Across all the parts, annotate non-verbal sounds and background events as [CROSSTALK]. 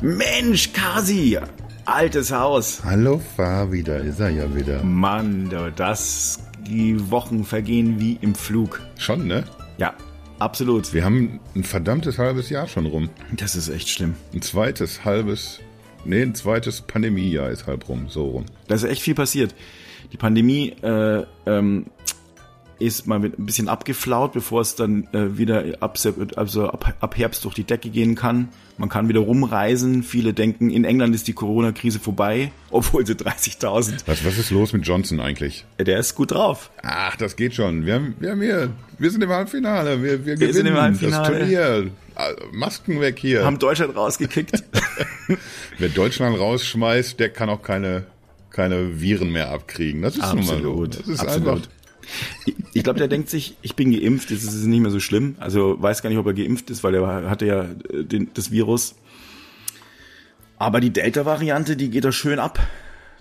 Mensch, Kasi, altes Haus. Hallo Fabi, da ist er ja wieder. Mann, du, das, die Wochen vergehen wie im Flug. Schon, ne? Ja, absolut. Wir haben ein verdammtes halbes Jahr schon rum. Das ist echt schlimm. Ein zweites halbes, nee, ein zweites Pandemiejahr ist halb rum, so rum. Da ist echt viel passiert. Die Pandemie äh, ähm, ist mal ein bisschen abgeflaut, bevor es dann äh, wieder ab, also ab, ab Herbst durch die Decke gehen kann. Man kann wieder rumreisen. Viele denken, in England ist die Corona-Krise vorbei, [LAUGHS] obwohl sie 30.000. Was, was ist los mit Johnson eigentlich? Der ist gut drauf. Ach, das geht schon. Wir haben, wir haben hier, wir sind im Halbfinale. Wir, wir, Wir gewinnen sind im Halbfinale. das Turnier. Ah, Masken weg hier. Haben Deutschland rausgekickt. [LAUGHS] Wer Deutschland rausschmeißt, der kann auch keine, keine Viren mehr abkriegen. Das ist nun mal so. Absolut. Das ist Absolut. einfach. Ich, glaube, der denkt sich, ich bin geimpft, jetzt ist es nicht mehr so schlimm. Also weiß gar nicht, ob er geimpft ist, weil er hatte ja äh, den, das Virus. Aber die Delta-Variante, die geht da schön ab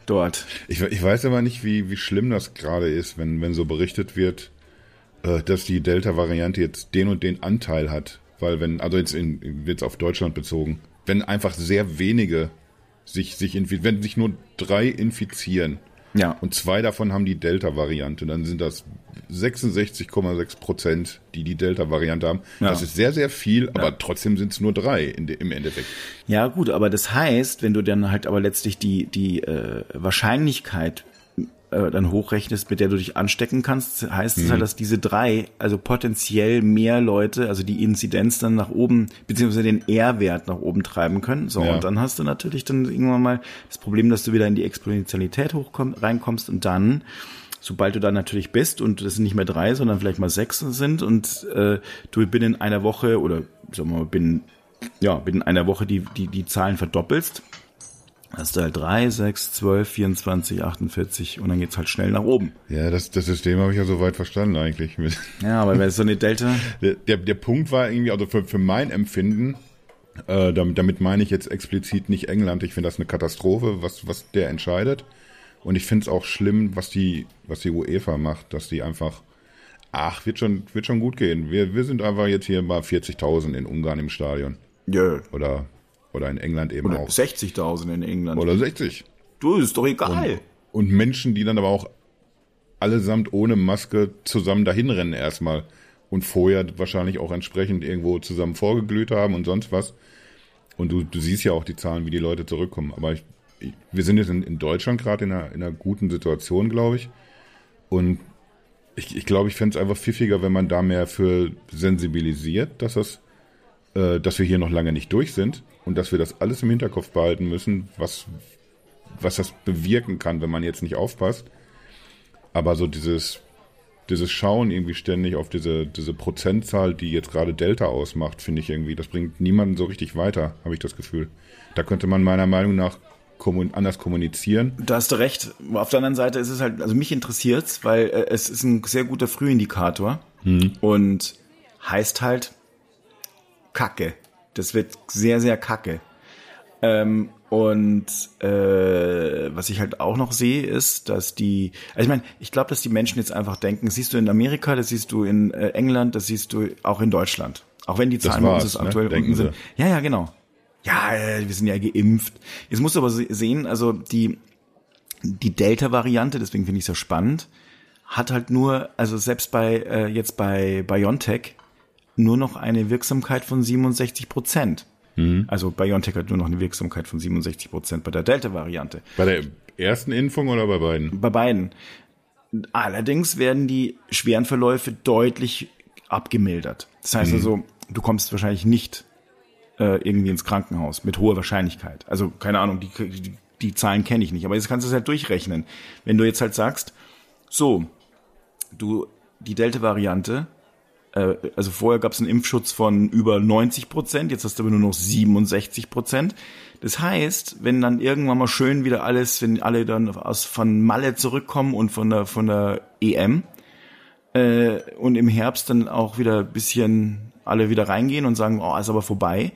dort. Ich, ich weiß aber nicht, wie, wie schlimm das gerade ist, wenn, wenn so berichtet wird, äh, dass die Delta-Variante jetzt den und den Anteil hat. Weil wenn, also jetzt, in, jetzt auf Deutschland bezogen, wenn einfach sehr wenige sich, sich wenn sich nur drei infizieren Ja. und zwei davon haben die Delta-Variante, dann sind das 66,6 Prozent, die die Delta-Variante haben. Ja. Das ist sehr, sehr viel, aber Ja. trotzdem sind es nur drei in im Endeffekt. Ja, gut, aber das heißt, wenn du dann halt aber letztlich die, die äh, Wahrscheinlichkeit äh, dann hochrechnest, mit der du dich anstecken kannst, heißt es halt, dass diese drei, also potenziell mehr Leute, also die Inzidenz dann nach oben, beziehungsweise den R-Wert nach oben treiben können. So, Ja. und dann hast du natürlich dann irgendwann mal das Problem, dass du wieder in die Exponentialität hochkomm, reinkommst und dann sobald du dann natürlich bist und das sind nicht mehr drei, sondern vielleicht mal sechs sind und äh, du binnen einer Woche oder sagen wir mal binnen ja binnen einer Woche die die die Zahlen verdoppelst, hast du halt drei, sechs, zwölf, 24, 48 und dann geht's halt schnell nach oben. Ja, das, das System habe ich ja soweit verstanden eigentlich. Mit- [LAUGHS] Ja, aber wenn es so eine Delta, Der, der, der Punkt war irgendwie, also für, für mein Empfinden, äh, damit, damit meine ich jetzt explizit nicht England. Ich finde das eine Katastrophe, was, was der entscheidet. Und ich finde es auch schlimm, was die, was die UEFA macht, dass die einfach, ach, wird schon, wird schon gut gehen. Wir, wir sind einfach jetzt hier mal 40.000 in Ungarn im Stadion. ja, Oder, oder in England eben oder auch. 60.000 in England. Oder 60. du, ist doch egal. Und Menschen, die dann aber auch allesamt ohne Maske zusammen dahin rennen erstmal und vorher wahrscheinlich auch entsprechend irgendwo zusammen vorgeglüht haben und sonst was. Und du, du siehst ja auch die Zahlen, wie die Leute zurückkommen. Aber ich, ich, wir sind jetzt in, in Deutschland gerade in einer, in einer guten Situation, glaube ich. Und ich, ich glaube, ich fände es einfach pfiffiger, wenn man da mehr für sensibilisiert, dass das, äh, dass wir hier noch lange nicht durch sind und dass wir das alles im Hinterkopf behalten müssen, was, was das bewirken kann, wenn man jetzt nicht aufpasst. Aber so dieses, dieses Schauen irgendwie ständig auf diese, diese Prozentzahl, die jetzt gerade Delta ausmacht, finde ich irgendwie, das bringt niemanden so richtig weiter, habe ich das Gefühl. Da könnte man meiner Meinung nach kommun anders kommunizieren. Da hast du recht. Auf der anderen Seite ist es halt, also mich interessiert's, weil äh, es ist ein sehr guter Frühindikator und heißt halt Kacke. Das wird sehr, sehr kacke. Ähm, und äh, was ich halt auch noch sehe, ist, dass die, also ich meine, ich glaube, dass die Menschen jetzt einfach denken, das siehst du in Amerika, das siehst du in äh, England, das siehst du auch in Deutschland. Auch wenn die Zahlen bei uns ne? aktuell Denken unten sind. sie. Ja, ja, genau. Ja, äh, wir sind ja geimpft. Jetzt musst du aber se- sehen, also die, die Delta-Variante, deswegen finde ich es ja spannend, hat halt nur, also selbst bei, äh, jetzt bei BioNTech, nur noch eine Wirksamkeit von 67 Prozent. Also BioNTech hat nur noch eine Wirksamkeit von 67 Prozent bei der Delta-Variante. Bei der ersten Impfung oder bei beiden? Bei beiden. Allerdings werden die schweren Verläufe deutlich abgemildert. Das heißt also, du kommst wahrscheinlich nicht äh, irgendwie ins Krankenhaus mit hoher Wahrscheinlichkeit. Also keine Ahnung, die, die, die Zahlen kenne ich nicht, aber jetzt kannst du es halt durchrechnen. Wenn du jetzt halt sagst, so, du die Delta-Variante, also vorher gab es einen Impfschutz von über 90 Prozent, jetzt hast du aber nur noch 67 Prozent. Das heißt, wenn dann irgendwann mal schön wieder alles, wenn alle dann aus von Malle zurückkommen und von der von der EM äh, und im Herbst dann auch wieder ein bisschen alle wieder reingehen und sagen, oh, ist aber vorbei,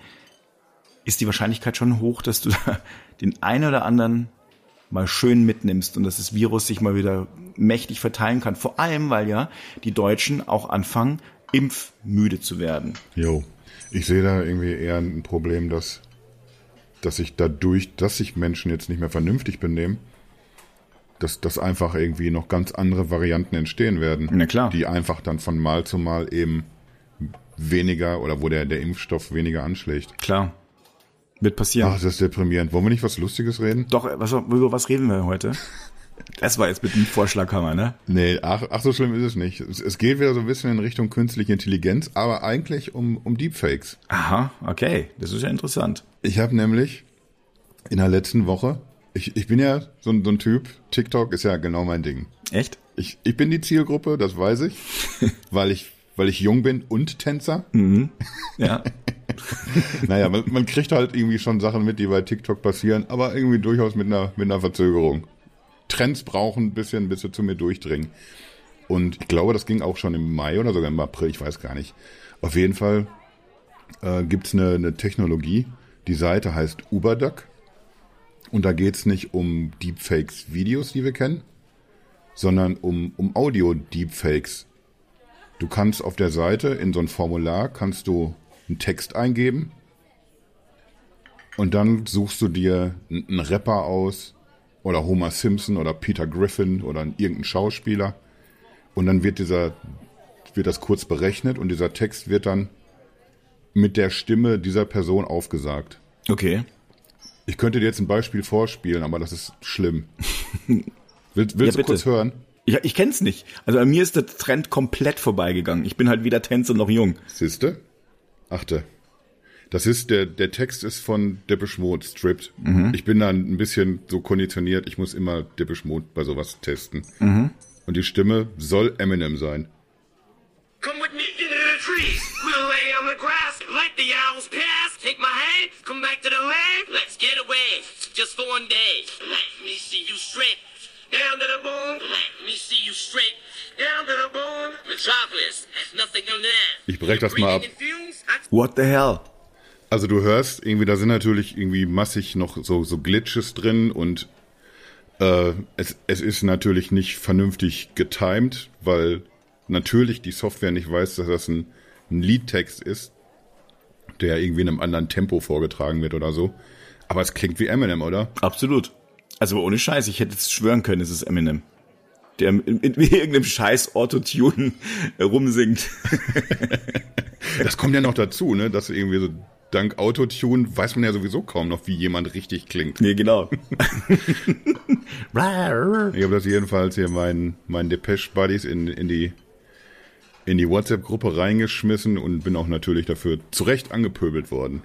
ist die Wahrscheinlichkeit schon hoch, dass du [LAUGHS] da den einen oder anderen mal schön mitnimmst und dass das Virus sich mal wieder mächtig verteilen kann. Vor allem, weil ja die Deutschen auch anfangen, impfmüde zu werden. Jo. Ich sehe da irgendwie eher ein Problem, dass dass sich dadurch, dass sich Menschen jetzt nicht mehr vernünftig benehmen, dass, dass einfach irgendwie noch ganz andere Varianten entstehen werden. Na klar. Die einfach dann von Mal zu Mal eben weniger oder wo der, der Impfstoff weniger anschlägt. Klar. Wird passieren. Ach, das ist deprimierend. Wollen wir nicht was Lustiges reden? Doch, was, über was reden wir heute? [LAUGHS] Das war jetzt mit dem Vorschlaghammer, ne? Nee, ach, ach so schlimm ist es nicht. Es, es geht wieder so ein bisschen in Richtung künstliche Intelligenz, aber eigentlich um, um Deepfakes. Aha, okay. Das ist ja interessant. Ich habe nämlich in der letzten Woche, ich, ich bin ja so, ein- so ein Typ, TikTok ist ja genau mein Ding. Echt? Ich, ich bin die Zielgruppe, das weiß ich, [LAUGHS] weil ich, weil ich jung bin und Tänzer. Ja. [LAUGHS] Naja, man, man kriegt halt irgendwie schon Sachen mit, die bei TikTok passieren, aber irgendwie durchaus mit einer, mit einer Verzögerung. Trends brauchen ein bisschen, bis sie zu mir durchdringen. Und ich glaube, das ging auch schon im Mai oder sogar im April, ich weiß gar nicht. Auf jeden Fall äh, gibt's eine, eine Technologie, die Seite heißt Uberduck. Und da geht's nicht um Deepfakes-Videos, die wir kennen, sondern um, um Audio-Deepfakes. Du kannst auf der Seite in so ein Formular kannst du einen Text eingeben und dann suchst du dir einen Rapper aus oder Homer Simpson oder Peter Griffin oder irgendeinen Schauspieler und dann wird dieser wird das kurz berechnet und dieser Text wird dann mit der Stimme dieser Person aufgesagt. Okay. Ich könnte dir jetzt ein Beispiel vorspielen, aber das ist schlimm. [LAUGHS] Willst, willst Ja, du bitte. kurz hören? Ja, ich kenn's nicht. Also an mir ist der Trend komplett vorbeigegangen. Ich bin halt weder Tänzer noch jung. Siehste? Achte. Das ist, der, der Text ist von Depeche Mode, stripped. Ich bin da ein bisschen so konditioniert, ich muss immer Depeche Mode bei sowas testen. Und die Stimme soll Eminem sein. Come with me into the trees. We'll lay on the grass, let the owls pass. Take my hand, come back to the land. Let's get away, just for one day. Let me see you straight down to the bone. Let me see you straight down to the bone. Metropolis, nothing on that. Ich brech das mal ab. What the hell? Also du hörst irgendwie, da sind natürlich irgendwie massig noch so, so Glitches drin und äh, es, es ist natürlich nicht vernünftig getimed, weil natürlich die Software nicht weiß, dass das ein, ein Liedtext ist, der irgendwie in einem anderen Tempo vorgetragen wird oder so. Aber es klingt wie Eminem, oder? Absolut. Also ohne Scheiß, ich hätte jetzt schwören können, es ist Eminem. Der in, in, in irgendeinem scheiß Autotune rumsingt. [LAUGHS] Das kommt ja noch dazu, ne? Dass irgendwie so dank Autotune weiß man ja sowieso kaum noch, wie jemand richtig klingt. nee, genau. [LAUGHS] [LAUGHS] Ich habe das jedenfalls hier meinen, meinen Depeche Buddies in, in die, in die WhatsApp-Gruppe reingeschmissen und bin auch natürlich dafür zu Recht angepöbelt worden.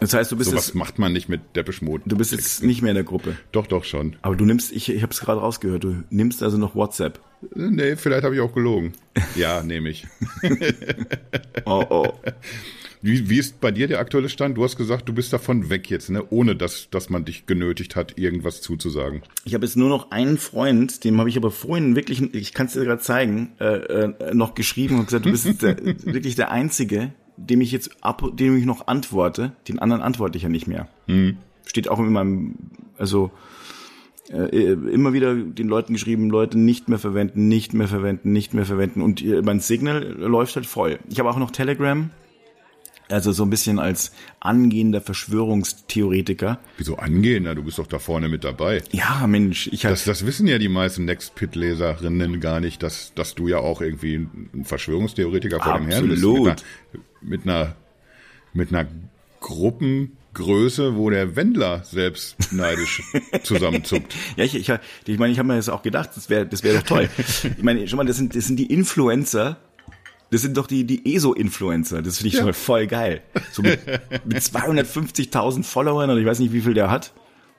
Das heißt, du bist Sowas jetzt, macht man nicht mit Depeche Mode. du bist jetzt nicht mehr in der Gruppe. Doch, doch schon. Aber du nimmst, ich, ich habe es gerade rausgehört, du nimmst also noch WhatsApp. Nee, vielleicht habe ich auch gelogen. Ja, nehme ich. [LAUGHS] Oh, oh. Wie, wie ist bei dir der aktuelle Stand? Du hast gesagt, du bist davon weg jetzt, ne? Ohne dass, dass man dich genötigt hat, irgendwas zuzusagen. Ich habe jetzt nur noch einen Freund, dem habe ich aber vorhin wirklich, ich kann es dir gerade zeigen, äh, äh, noch geschrieben und gesagt, du bist der, [LAUGHS] wirklich der Einzige, dem ich jetzt ab, dem ich noch antworte. Den anderen antworte ich ja nicht mehr. Steht auch in meinem, also äh, immer wieder den Leuten geschrieben, Leute nicht mehr verwenden, nicht mehr verwenden, nicht mehr verwenden. Und äh, mein Signal läuft halt voll. Ich habe auch noch Telegram. Also so ein bisschen als angehender Verschwörungstheoretiker. Wieso angehen? Na, du bist doch da vorne mit dabei. Ja, Mensch, ich habe Das, das wissen ja die meisten Next-Pit-Leserinnen gar nicht, dass, dass du ja auch irgendwie ein Verschwörungstheoretiker vor dem Herrn bist. Absolut. Mit einer, mit einer, mit einer Gruppengröße, wo der Wendler selbst neidisch [LAUGHS] zusammenzuckt. Ja, ich, ich, ich meine, ich habe mir das auch gedacht, das wäre das wäre doch toll. Ich meine, schon mal, das sind, das sind die Influencer, das sind doch die, die ESO-Influencer. Das finde ich mal voll geil. So mit, mit 250.000 Followern oder ich weiß nicht, wie viel der hat.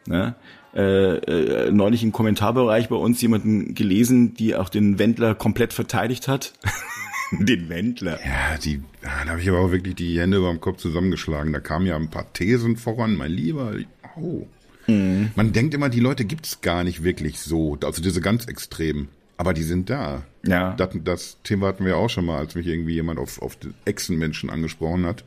Ne? Äh, äh, neulich im Kommentarbereich bei uns jemanden gelesen, die auch den Wendler komplett verteidigt hat. [LAUGHS] den Wendler. Ja, die, ja, da habe ich aber auch wirklich die Hände über dem Kopf zusammengeschlagen. Da kamen ja ein paar Thesen voran, mein Lieber. Oh. Man denkt immer, die Leute gibt's gar nicht wirklich so, also diese ganz extremen. Aber die sind da. Ja. Das, das Thema hatten wir auch schon mal, als mich irgendwie jemand auf, auf Echsenmenschen angesprochen hat.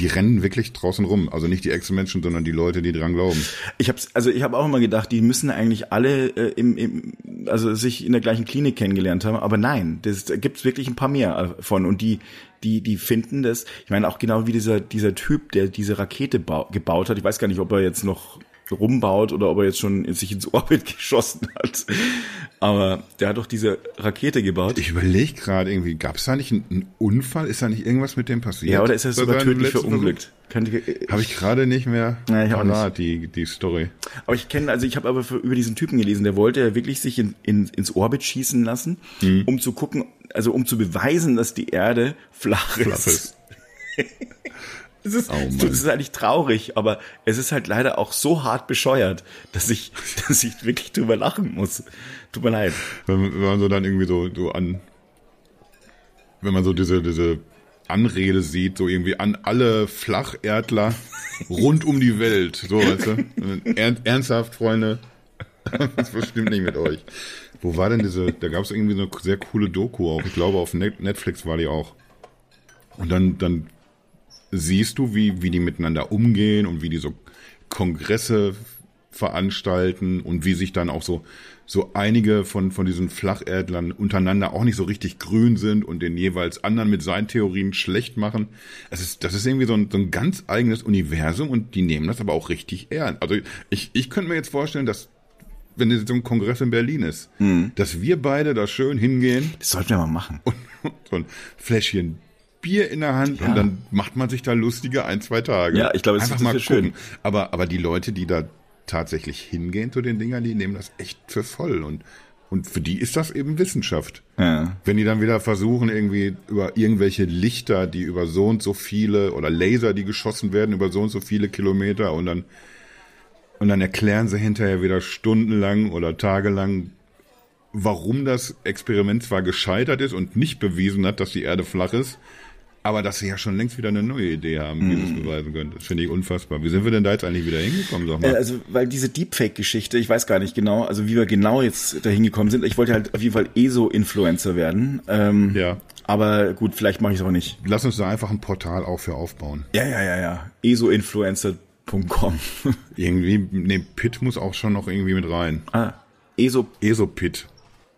die rennen wirklich draußen rum. Also nicht die Ex-Menschen, sondern die Leute, die dran glauben. Ich hab's, also ich habe auch immer gedacht, die müssen eigentlich alle äh, im, im, also sich in der gleichen Klinik kennengelernt haben. Aber nein, das da gibt's wirklich ein paar mehr äh, von. Und die, die, die finden das. Ich meine auch genau wie dieser dieser Typ, der diese Rakete bau, gebaut hat. Ich weiß gar nicht, ob er jetzt noch rumbaut oder ob er jetzt schon sich ins Orbit [LAUGHS] geschossen hat. Aber der hat doch diese Rakete gebaut. Ich überlege gerade irgendwie, gab es da nicht einen, Unfall? Ist da nicht irgendwas mit dem passiert? ja, oder ist er sogar tödlich verunglückt? Habe ich gerade nicht mehr Ja, ich auch parat, die, die Story. Aber ich kenne, also ich habe aber für, über diesen Typen gelesen, der wollte ja wirklich sich in, in, ins Orbit schießen lassen, Mhm. um zu gucken, also um zu beweisen, dass die Erde flach ist. Flach ist. [LAUGHS] Es ist, Oh das ist eigentlich traurig, aber es ist halt leider auch so hart bescheuert, dass ich, [LAUGHS] dass ich wirklich drüber lachen muss. Tut mir leid. Wenn, man so dann irgendwie so, so an, wenn man so diese, diese Anrede sieht, so irgendwie an alle Flacherdler [LAUGHS] rund um die Welt. So, weißt du? Ern, ernsthaft, Freunde. [LAUGHS] Das stimmt nicht mit euch. Wo war denn diese, da gab es irgendwie so eine sehr coole Doku auch. Ich glaube, auf Net- Netflix war die auch. Und dann, dann siehst du, wie, wie die miteinander umgehen und wie die so Kongresse veranstalten und wie sich dann auch so, so einige von, von diesen Flacherdlern untereinander auch nicht so richtig grün sind und den jeweils anderen mit seinen Theorien schlecht machen. Es ist, das ist irgendwie so ein, so ein ganz eigenes Universum und die nehmen das aber auch richtig ernst. Also ich, ich könnte mir jetzt vorstellen, dass wenn jetzt so ein Kongress in Berlin ist, dass wir beide da schön hingehen Das sollten wir mal machen. und so ein Fläschchen Bier in der Hand Ja. und dann macht man sich da lustige ein, zwei Tage. Ja, ich glaube, das Einfach ist- mal gucken. Aber, aber die Leute, die da tatsächlich hingehen zu den Dingern, die nehmen das echt für voll und, und für die ist das eben Wissenschaft. Ja. Wenn die dann wieder versuchen, irgendwie über irgendwelche Lichter, die über so und so viele, oder Laser, die geschossen werden über so und so viele Kilometer und dann, und dann erklären sie hinterher wieder stundenlang oder tagelang, warum das Experiment zwar gescheitert ist und nicht bewiesen hat, dass die Erde flach ist, aber dass sie ja schon längst wieder eine neue Idee haben, wie sie es beweisen können. Das finde ich unfassbar. Wie sind wir denn da jetzt eigentlich wieder hingekommen, sag mal? Also, weil diese Deepfake-Geschichte, ich weiß gar nicht genau, also wie wir genau jetzt dahin gekommen sind. Ich wollte halt auf jeden Fall ESO-Influencer werden. Ähm, Ja. Aber gut, vielleicht mache ich es auch nicht. Lass uns da einfach ein Portal auch für aufbauen. Ja, ja, ja, ja. ESOinfluencer.com. [LAUGHS] Irgendwie, nee, Pit muss auch schon noch irgendwie mit rein. ah, ESO, ESO-Pit.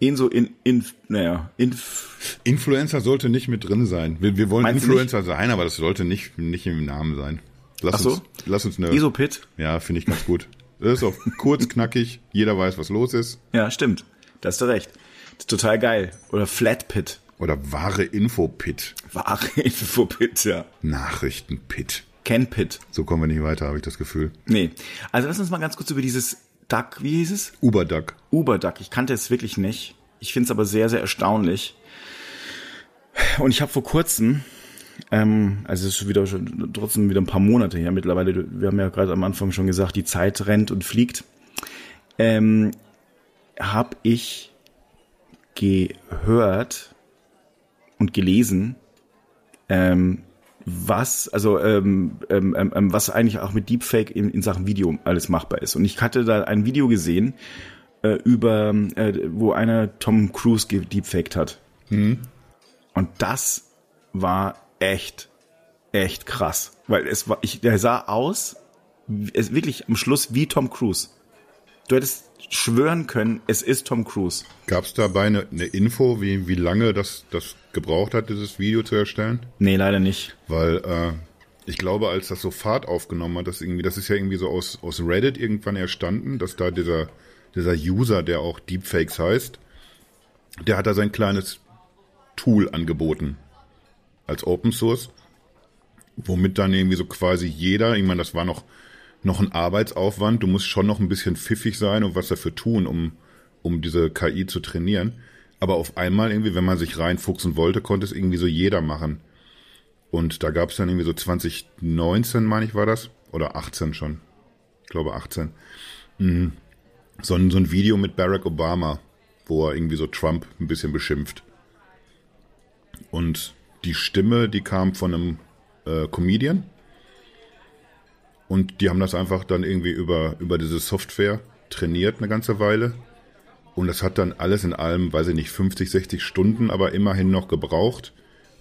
ESO in, in, naja, inf, Influencer sollte nicht mit drin sein. Wir, wir wollen Meinst Influencer sein, aber das sollte nicht, nicht im Namen sein. Lass Ach so? uns, lass uns eine, ESO-Pit. ja, finde ich ganz gut. Das ist auch kurz, [LAUGHS] knackig, jeder weiß, was los ist. Ja, stimmt. Da hast du recht. Das ist total geil. Oder Flatpit. Oder wahre Info-Pit. Wahre [LAUGHS] Infopit, ja. Nachrichten-Pit. Canpit. So kommen wir nicht weiter, habe ich das Gefühl. Nee. Also lass uns mal ganz kurz über dieses Duck, wie hieß es? Uberduck. Uberduck. Ich kannte es wirklich nicht. Ich finde es aber sehr, sehr erstaunlich. Und ich habe vor kurzem, ähm, also es ist wieder schon trotzdem wieder ein paar Monate her mittlerweile, wir haben ja gerade am Anfang schon gesagt, die Zeit rennt und fliegt, ähm, habe ich gehört und gelesen, ähm, was, also ähm, ähm, ähm, was eigentlich auch mit Deepfake in, in Sachen Video alles machbar ist. Und ich hatte da ein Video gesehen äh, über, äh, wo einer Tom Cruise gedeepfaked hat. Und das war echt, echt krass, weil es war, ich, der sah aus, es wirklich am Schluss wie Tom Cruise. Du hättest schwören können, es ist Tom Cruise. Gab es dabei eine, eine Info, wie, wie lange das, das gebraucht hat, dieses Video zu erstellen? Nee, leider nicht. Weil äh, ich glaube, als das so Fahrt aufgenommen hat, das irgendwie, das ist ja irgendwie so aus, aus Reddit irgendwann erstanden, dass da dieser, dieser User, der auch Deepfakes heißt, der hat da sein kleines Tool angeboten als Open Source, womit dann irgendwie so quasi jeder, ich meine, das war noch, noch ein Arbeitsaufwand, du musst schon noch ein bisschen pfiffig sein und was dafür tun, um, um diese KI zu trainieren. Aber auf einmal irgendwie, wenn man sich reinfuchsen wollte, konnte es irgendwie so jeder machen. Und da gab es dann irgendwie so 2019, meine ich, war das. Oder 18 schon. Ich glaube 18. Mhm. So, ein, so ein Video mit Barack Obama, wo er irgendwie so Trump ein bisschen beschimpft. Und die Stimme, die kam von einem äh, Comedian. Und die haben das einfach dann irgendwie über, über diese Software trainiert eine ganze Weile. Und das hat dann alles in allem, weiß ich nicht, 50, 60 Stunden aber immerhin noch gebraucht,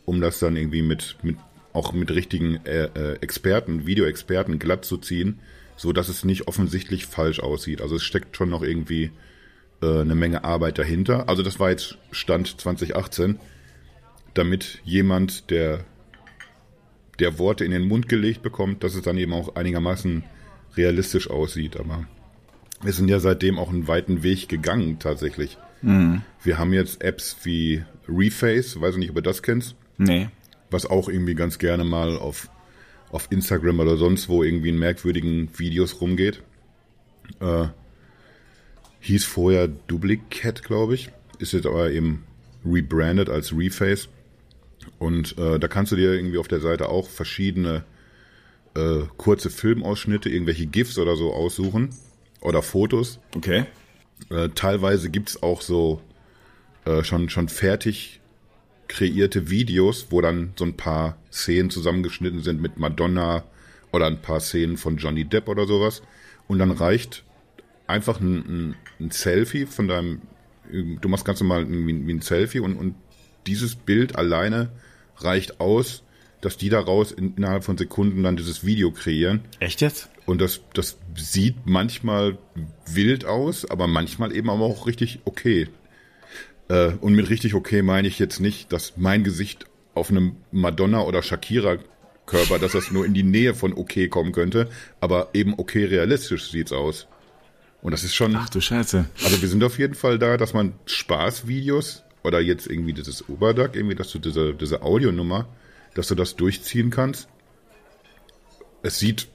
um das dann irgendwie mit, mit auch mit richtigen äh, äh, Experten, Videoexperten glatt zu ziehen, so dass es nicht offensichtlich falsch aussieht. Also es steckt schon noch irgendwie äh, eine Menge Arbeit dahinter. Also das war jetzt Stand 2018, damit jemand, der der Worte in den Mund gelegt bekommt, dass es dann eben auch einigermaßen realistisch aussieht. Aber wir sind ja seitdem auch einen weiten Weg gegangen tatsächlich. Wir haben jetzt Apps wie Reface, weiß ich nicht, ob du das kennst, Nee. was auch irgendwie ganz gerne mal auf, auf Instagram oder sonst wo irgendwie in merkwürdigen Videos rumgeht. Äh, hieß vorher Duplicat, glaube ich, ist jetzt aber eben rebranded als Reface. Und äh, da kannst du dir irgendwie auf der Seite auch verschiedene äh, kurze Filmausschnitte, irgendwelche GIFs oder so aussuchen oder Fotos. Okay. Äh, teilweise gibt's auch so äh, schon, schon fertig kreierte Videos, wo dann so ein paar Szenen zusammengeschnitten sind mit Madonna oder ein paar Szenen von Johnny Depp oder sowas. Und dann reicht einfach ein, ein, ein Selfie von deinem, du machst ganz normal wie, wie ein Selfie und, und dieses Bild alleine reicht aus, dass die daraus in, innerhalb von Sekunden dann dieses Video kreieren. Echt jetzt? Und das, das sieht manchmal wild aus, aber manchmal eben aber auch richtig okay. Äh, und mit richtig okay meine ich jetzt nicht, dass mein Gesicht auf einem Madonna oder Shakira Körper, dass das nur in die Nähe von okay kommen könnte, aber eben okay realistisch sieht's aus. Und das ist schon, Ach du Scheiße. also wir sind auf jeden Fall da, dass man Spaßvideos oder jetzt irgendwie dieses Oberduck, irgendwie, dass du diese, diese Audionummer, dass du das durchziehen kannst. Es sieht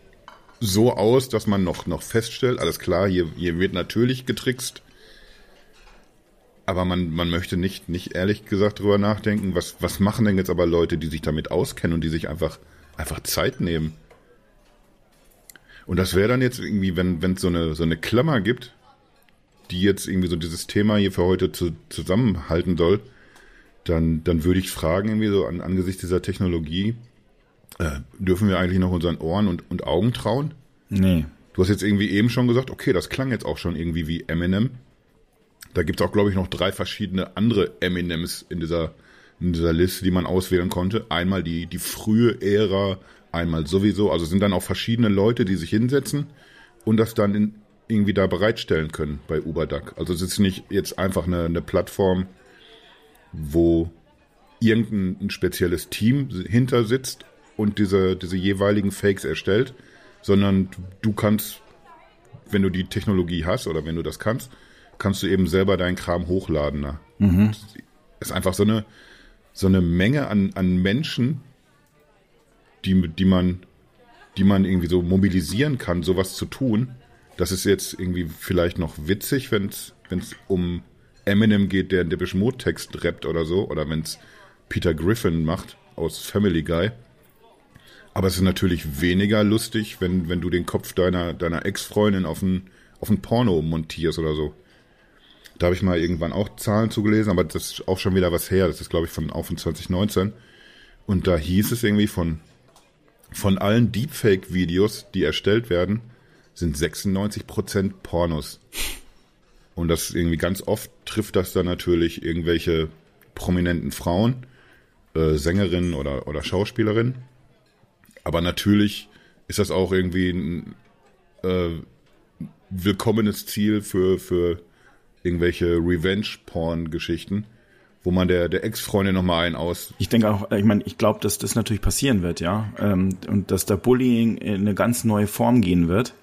so aus, dass man noch, noch feststellt, alles klar, hier, hier wird natürlich getrickst. Aber man, man möchte nicht, nicht ehrlich gesagt drüber nachdenken, was, was machen denn jetzt aber Leute, die sich damit auskennen und die sich einfach, einfach Zeit nehmen. Und das wäre dann jetzt irgendwie, wenn es so eine, so eine Klammer gibt, die jetzt irgendwie so dieses Thema hier für heute zu, zusammenhalten soll, dann, dann würde ich fragen, irgendwie so an, angesichts dieser Technologie, äh, dürfen wir eigentlich noch unseren Ohren und, und Augen trauen? Nee. Du hast jetzt irgendwie eben schon gesagt, okay, das klang jetzt auch schon irgendwie wie Eminem. Da gibt's auch, glaube ich, noch drei verschiedene andere Eminems in dieser, in dieser Liste, die man auswählen konnte. Einmal die, die frühe Ära, einmal sowieso. Also es sind dann auch verschiedene Leute, die sich hinsetzen und das dann in, irgendwie da bereitstellen können bei Uberduck. Also es ist nicht jetzt einfach eine, eine Plattform, wo irgendein ein spezielles Team hinter sitzt und diese, diese jeweiligen Fakes erstellt, sondern du, kannst, wenn du die Technologie hast oder wenn du das kannst, kannst du eben selber deinen Kram hochladen. Ne? Das ist einfach so eine, so eine Menge an, an Menschen, die, die man, die man irgendwie so mobilisieren kann, sowas zu tun. Das ist jetzt irgendwie vielleicht noch witzig, wenn es um Eminem geht, der einen Depeche Mode Text rappt oder so, oder wenn es Peter Griffin macht aus Family Guy. Aber es ist natürlich weniger lustig, wenn, wenn du den Kopf deiner, deiner Ex-Freundin auf ein, auf ein Porno montierst oder so. Da habe ich mal irgendwann auch Zahlen zugelesen, aber das ist auch schon wieder was her. Das ist, glaube ich, von auch von 2019. Und da hieß es irgendwie von, von allen Deepfake-Videos, die erstellt werden, sind 96% Pornos. Und das irgendwie ganz oft trifft das dann natürlich irgendwelche prominenten Frauen, äh, Sängerinnen oder, oder Schauspielerinnen. Aber natürlich ist das auch irgendwie ein äh, willkommenes Ziel für, für irgendwelche Revenge-Porn-Geschichten, wo man der, der Ex-Freundin nochmal einen aus. Ich denke auch, ich meine, ich glaube, dass das natürlich passieren wird, ja. Ähm, und dass da Bullying in eine ganz neue Form gehen wird.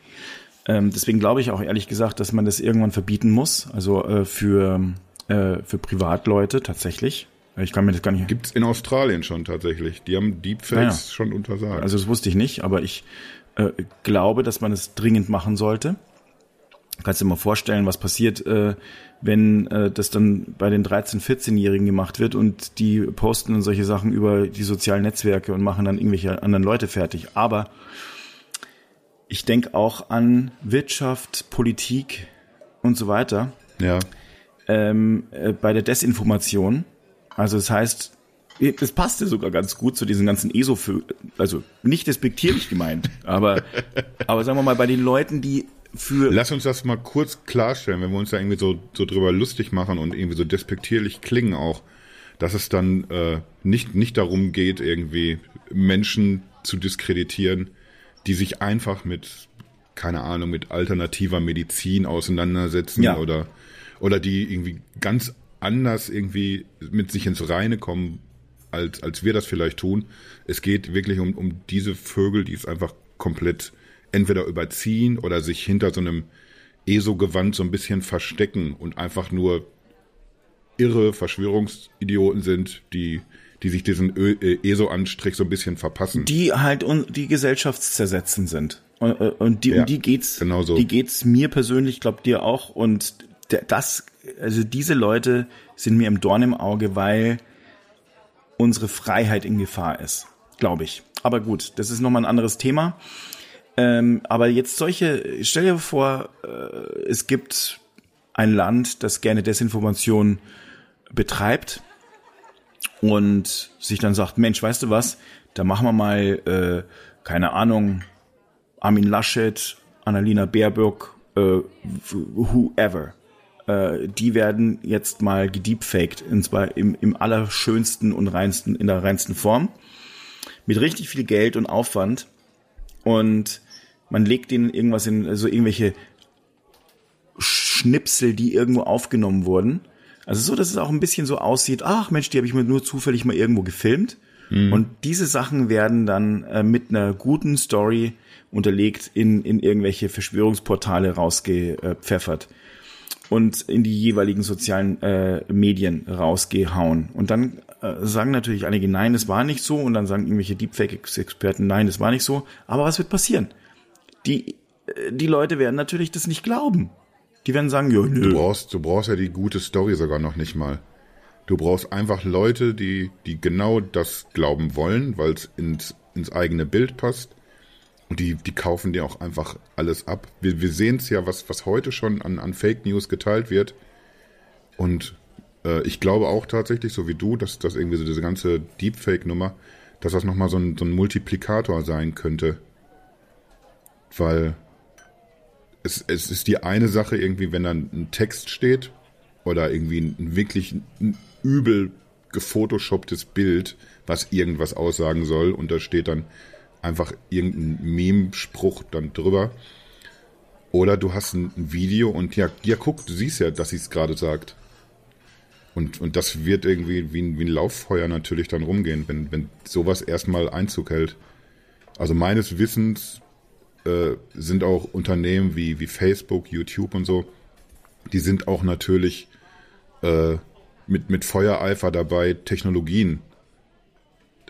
Ähm, deswegen glaube ich auch ehrlich gesagt, dass man das irgendwann verbieten muss. Also äh, für, äh, für Privatleute tatsächlich. Ich kann mir das gar nicht. Gibt's in Australien schon tatsächlich. Die haben Deepfakes Naja. schon untersagt. Also das wusste ich nicht, aber ich äh, glaube, dass man es dringend machen sollte. Kannst dir mal vorstellen, was passiert, äh, wenn äh, das dann bei den 13-, 14-Jährigen gemacht wird und die posten dann solche Sachen über die sozialen Netzwerke und machen dann irgendwelche anderen Leute fertig. Aber ich denke auch an Wirtschaft, Politik und so weiter ja. ähm, äh, bei der Desinformation. Also das heißt, das passte sogar ganz gut zu diesen ganzen ESO, also nicht despektierlich gemeint, aber, [LAUGHS] aber sagen wir mal bei den Leuten, die für Lass uns das mal kurz klarstellen, wenn wir uns da irgendwie so, so drüber lustig machen und irgendwie so despektierlich klingen auch, dass es dann äh, nicht, nicht darum geht, irgendwie Menschen zu diskreditieren, die sich einfach mit, keine Ahnung, mit alternativer Medizin auseinandersetzen Ja. oder, oder die irgendwie ganz anders irgendwie mit sich ins Reine kommen, als, als wir das vielleicht tun. Es geht wirklich um, um diese Vögel, die es einfach komplett entweder überziehen oder sich hinter so einem ESO-Gewand so ein bisschen verstecken und einfach nur irre Verschwörungsidioten sind, die, die sich diesen Ö- äh, ESO-Anstrich so ein bisschen verpassen. die halt un die gesellschaftszersetzen sind. Und, äh, und die, Ja, um die geht's, genau so. die geht's mir persönlich, glaub dir auch. Und das, also diese Leute sind mir im Dorn im Auge, weil unsere Freiheit in Gefahr ist, glaube ich. Aber gut, das ist nochmal ein anderes Thema. Ähm, aber jetzt solche, stell dir vor, äh, es gibt ein Land, das gerne Desinformation betreibt und sich dann sagt, Mensch, weißt du was, da machen wir mal, äh, keine Ahnung, Armin Laschet, Annalena Baerbock, äh, whoever. Äh, die werden jetzt mal gedeepfaked, und zwar im, im allerschönsten und reinsten, in der reinsten Form. Mit richtig viel Geld und Aufwand. Und man legt denen irgendwas in, also irgendwelche Schnipsel, die irgendwo aufgenommen wurden. Also so, dass es auch ein bisschen so aussieht, ach Mensch, die habe ich mir nur zufällig mal irgendwo gefilmt. Und diese Sachen werden dann äh, mit einer guten Story unterlegt in, in irgendwelche Verschwörungsportale rausgepfeffert und in die jeweiligen sozialen äh, Medien rausgehauen. Und dann äh, sagen natürlich einige, nein, das war nicht so. Und dann sagen irgendwelche Deepfake-Experten, nein, das war nicht so. Aber was wird passieren? Die, äh, die Leute werden natürlich das nicht glauben. Die werden sagen, Du nö. brauchst, du brauchst ja die gute Story sogar noch nicht mal. Du brauchst einfach Leute, die, die genau das glauben wollen, weil es ins, ins eigene Bild passt. Und die, die kaufen dir auch einfach alles ab. Wir, wir sehen es ja, was, was heute schon an, an Fake News geteilt wird. Und äh, ich glaube auch tatsächlich, so wie du, dass das irgendwie so diese ganze Deepfake-Nummer, dass das nochmal so ein, so ein Multiplikator sein könnte. Weil es, es ist die eine Sache irgendwie, wenn dann ein Text steht oder irgendwie ein wirklich ein übel gefotoshopptes Bild, was irgendwas aussagen soll und da steht dann einfach irgendein Meme-Spruch dann drüber. Oder du hast ein Video und ja, ja guck, du siehst ja, dass sie es gerade sagt. Und, und das wird irgendwie wie ein, wie ein Lauffeuer natürlich dann rumgehen, wenn, wenn sowas erstmal Einzug hält. Also meines Wissens äh, sind auch Unternehmen wie, wie Facebook, YouTube und so, die sind auch natürlich äh, mit, mit Feuereifer dabei, Technologien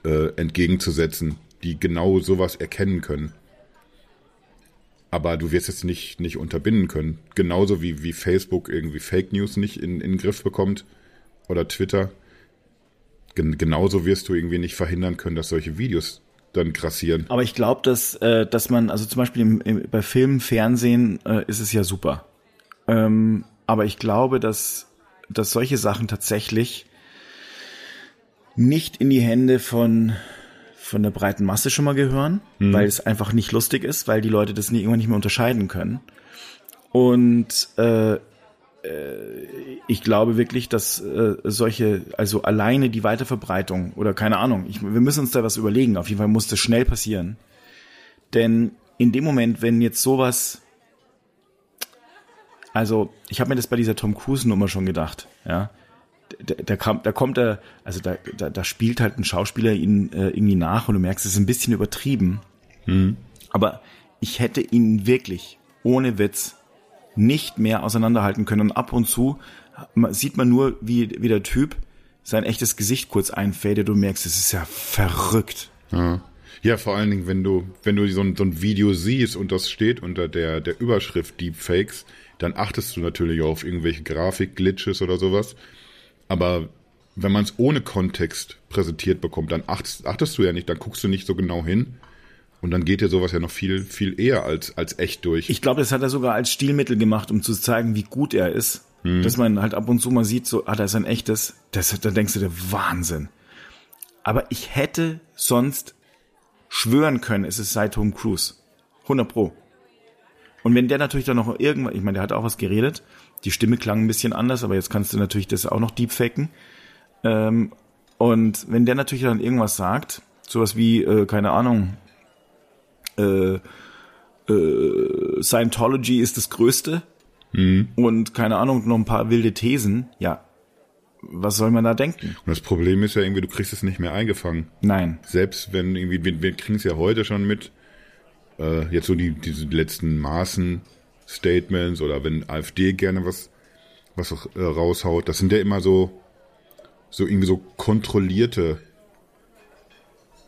äh, entgegenzusetzen, die genau sowas erkennen können. Aber du wirst es nicht, nicht unterbinden können. Genauso wie, wie Facebook irgendwie Fake News nicht in, in den Griff bekommt oder Twitter. Gen genauso wirst du irgendwie nicht verhindern können, dass solche Videos dann grassieren. Aber ich glaube, dass, äh, dass man, also zum Beispiel im, im, bei Film, Fernsehen äh, ist es ja super. Ähm, aber ich glaube, dass, dass solche Sachen tatsächlich nicht in die Hände von, von der breiten Masse schon mal gehören, weil es einfach nicht lustig ist, weil die Leute das nie, irgendwann nicht mehr unterscheiden können. Und äh, ich glaube wirklich, dass äh, solche, also alleine die Weiterverbreitung oder keine Ahnung, ich, wir müssen uns da was überlegen. Auf jeden Fall muss das schnell passieren. Denn in dem Moment, wenn jetzt sowas, also ich habe mir das bei dieser Tom Cruise Nummer schon gedacht, ja, da, da, kam, da kommt er, also da, da, da spielt halt ein Schauspieler ihn äh, irgendwie nach und du merkst, es ist ein bisschen übertrieben. Aber ich hätte ihn wirklich, ohne Witz, nicht mehr auseinanderhalten können. Und ab und zu sieht man nur, wie, wie der Typ sein echtes Gesicht kurz einfädet. Du merkst, es ist ja verrückt. Ja. ja, vor allen Dingen, wenn du, wenn du so ein, so ein Video siehst und das steht unter der, der Überschrift Deepfakes, dann achtest du natürlich auf irgendwelche Grafik-Glitches oder sowas. Aber wenn man es ohne Kontext präsentiert bekommt, dann achtest, achtest du ja nicht, dann guckst du nicht so genau hin. Und dann geht dir sowas ja noch viel, viel eher als, als echt durch. Ich glaube, das hat er sogar als Stilmittel gemacht, um zu zeigen, wie gut er ist. Dass man halt ab und zu mal sieht, so, ah, da ist ein echtes. Das, da denkst du dir, Wahnsinn. Aber ich hätte sonst schwören können, es ist seit Tom Cruise. 100 pro. Und wenn der natürlich dann noch irgendwann, ich meine, der hat auch was geredet, die Stimme klang ein bisschen anders, aber jetzt kannst du natürlich das auch noch deepfaken. Ähm, Und wenn der natürlich dann irgendwas sagt, sowas wie, äh, keine Ahnung, äh, äh, Scientology ist das Größte und keine Ahnung, noch ein paar wilde Thesen, ja, was soll man da denken? Und das Problem ist ja irgendwie, du kriegst es nicht mehr eingefangen. Nein. Selbst wenn irgendwie, wir, wir kriegen es ja heute schon mit, äh, jetzt so die, diese letzten Maßen-Statements oder wenn AfD gerne was, was äh, raushaut, das sind ja immer so, so irgendwie so kontrollierte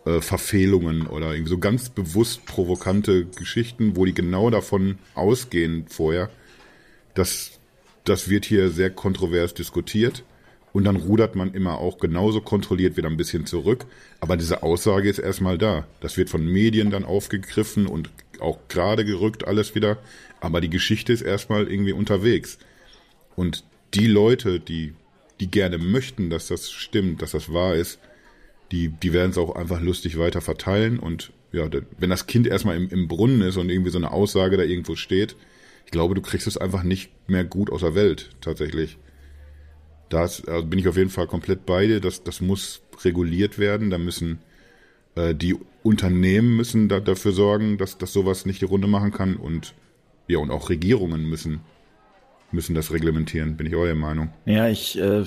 äh, Verfehlungen oder irgendwie so ganz bewusst provokante Geschichten, wo die genau davon ausgehen vorher, dass das wird hier sehr kontrovers diskutiert und dann rudert man immer auch genauso kontrolliert wieder ein bisschen zurück. Aber diese Aussage ist erstmal da. Das wird von Medien dann aufgegriffen und auch gerade gerückt alles wieder. Aber die Geschichte ist erstmal irgendwie unterwegs. Und die Leute, die, die gerne möchten, dass das stimmt, dass das wahr ist, die, die werden es auch einfach lustig weiter verteilen. Und ja, wenn das Kind erstmal im, im Brunnen ist und irgendwie so eine Aussage da irgendwo steht, ich glaube, du kriegst es einfach nicht mehr gut aus der Welt, tatsächlich. Da also bin ich auf jeden Fall komplett bei dir. Das, das muss reguliert werden. Da müssen äh, die Unternehmen müssen da, dafür sorgen, dass, dass sowas nicht die Runde machen kann. Und ja, und auch Regierungen müssen, müssen das reglementieren, bin ich der Meinung. Ja, ich, äh,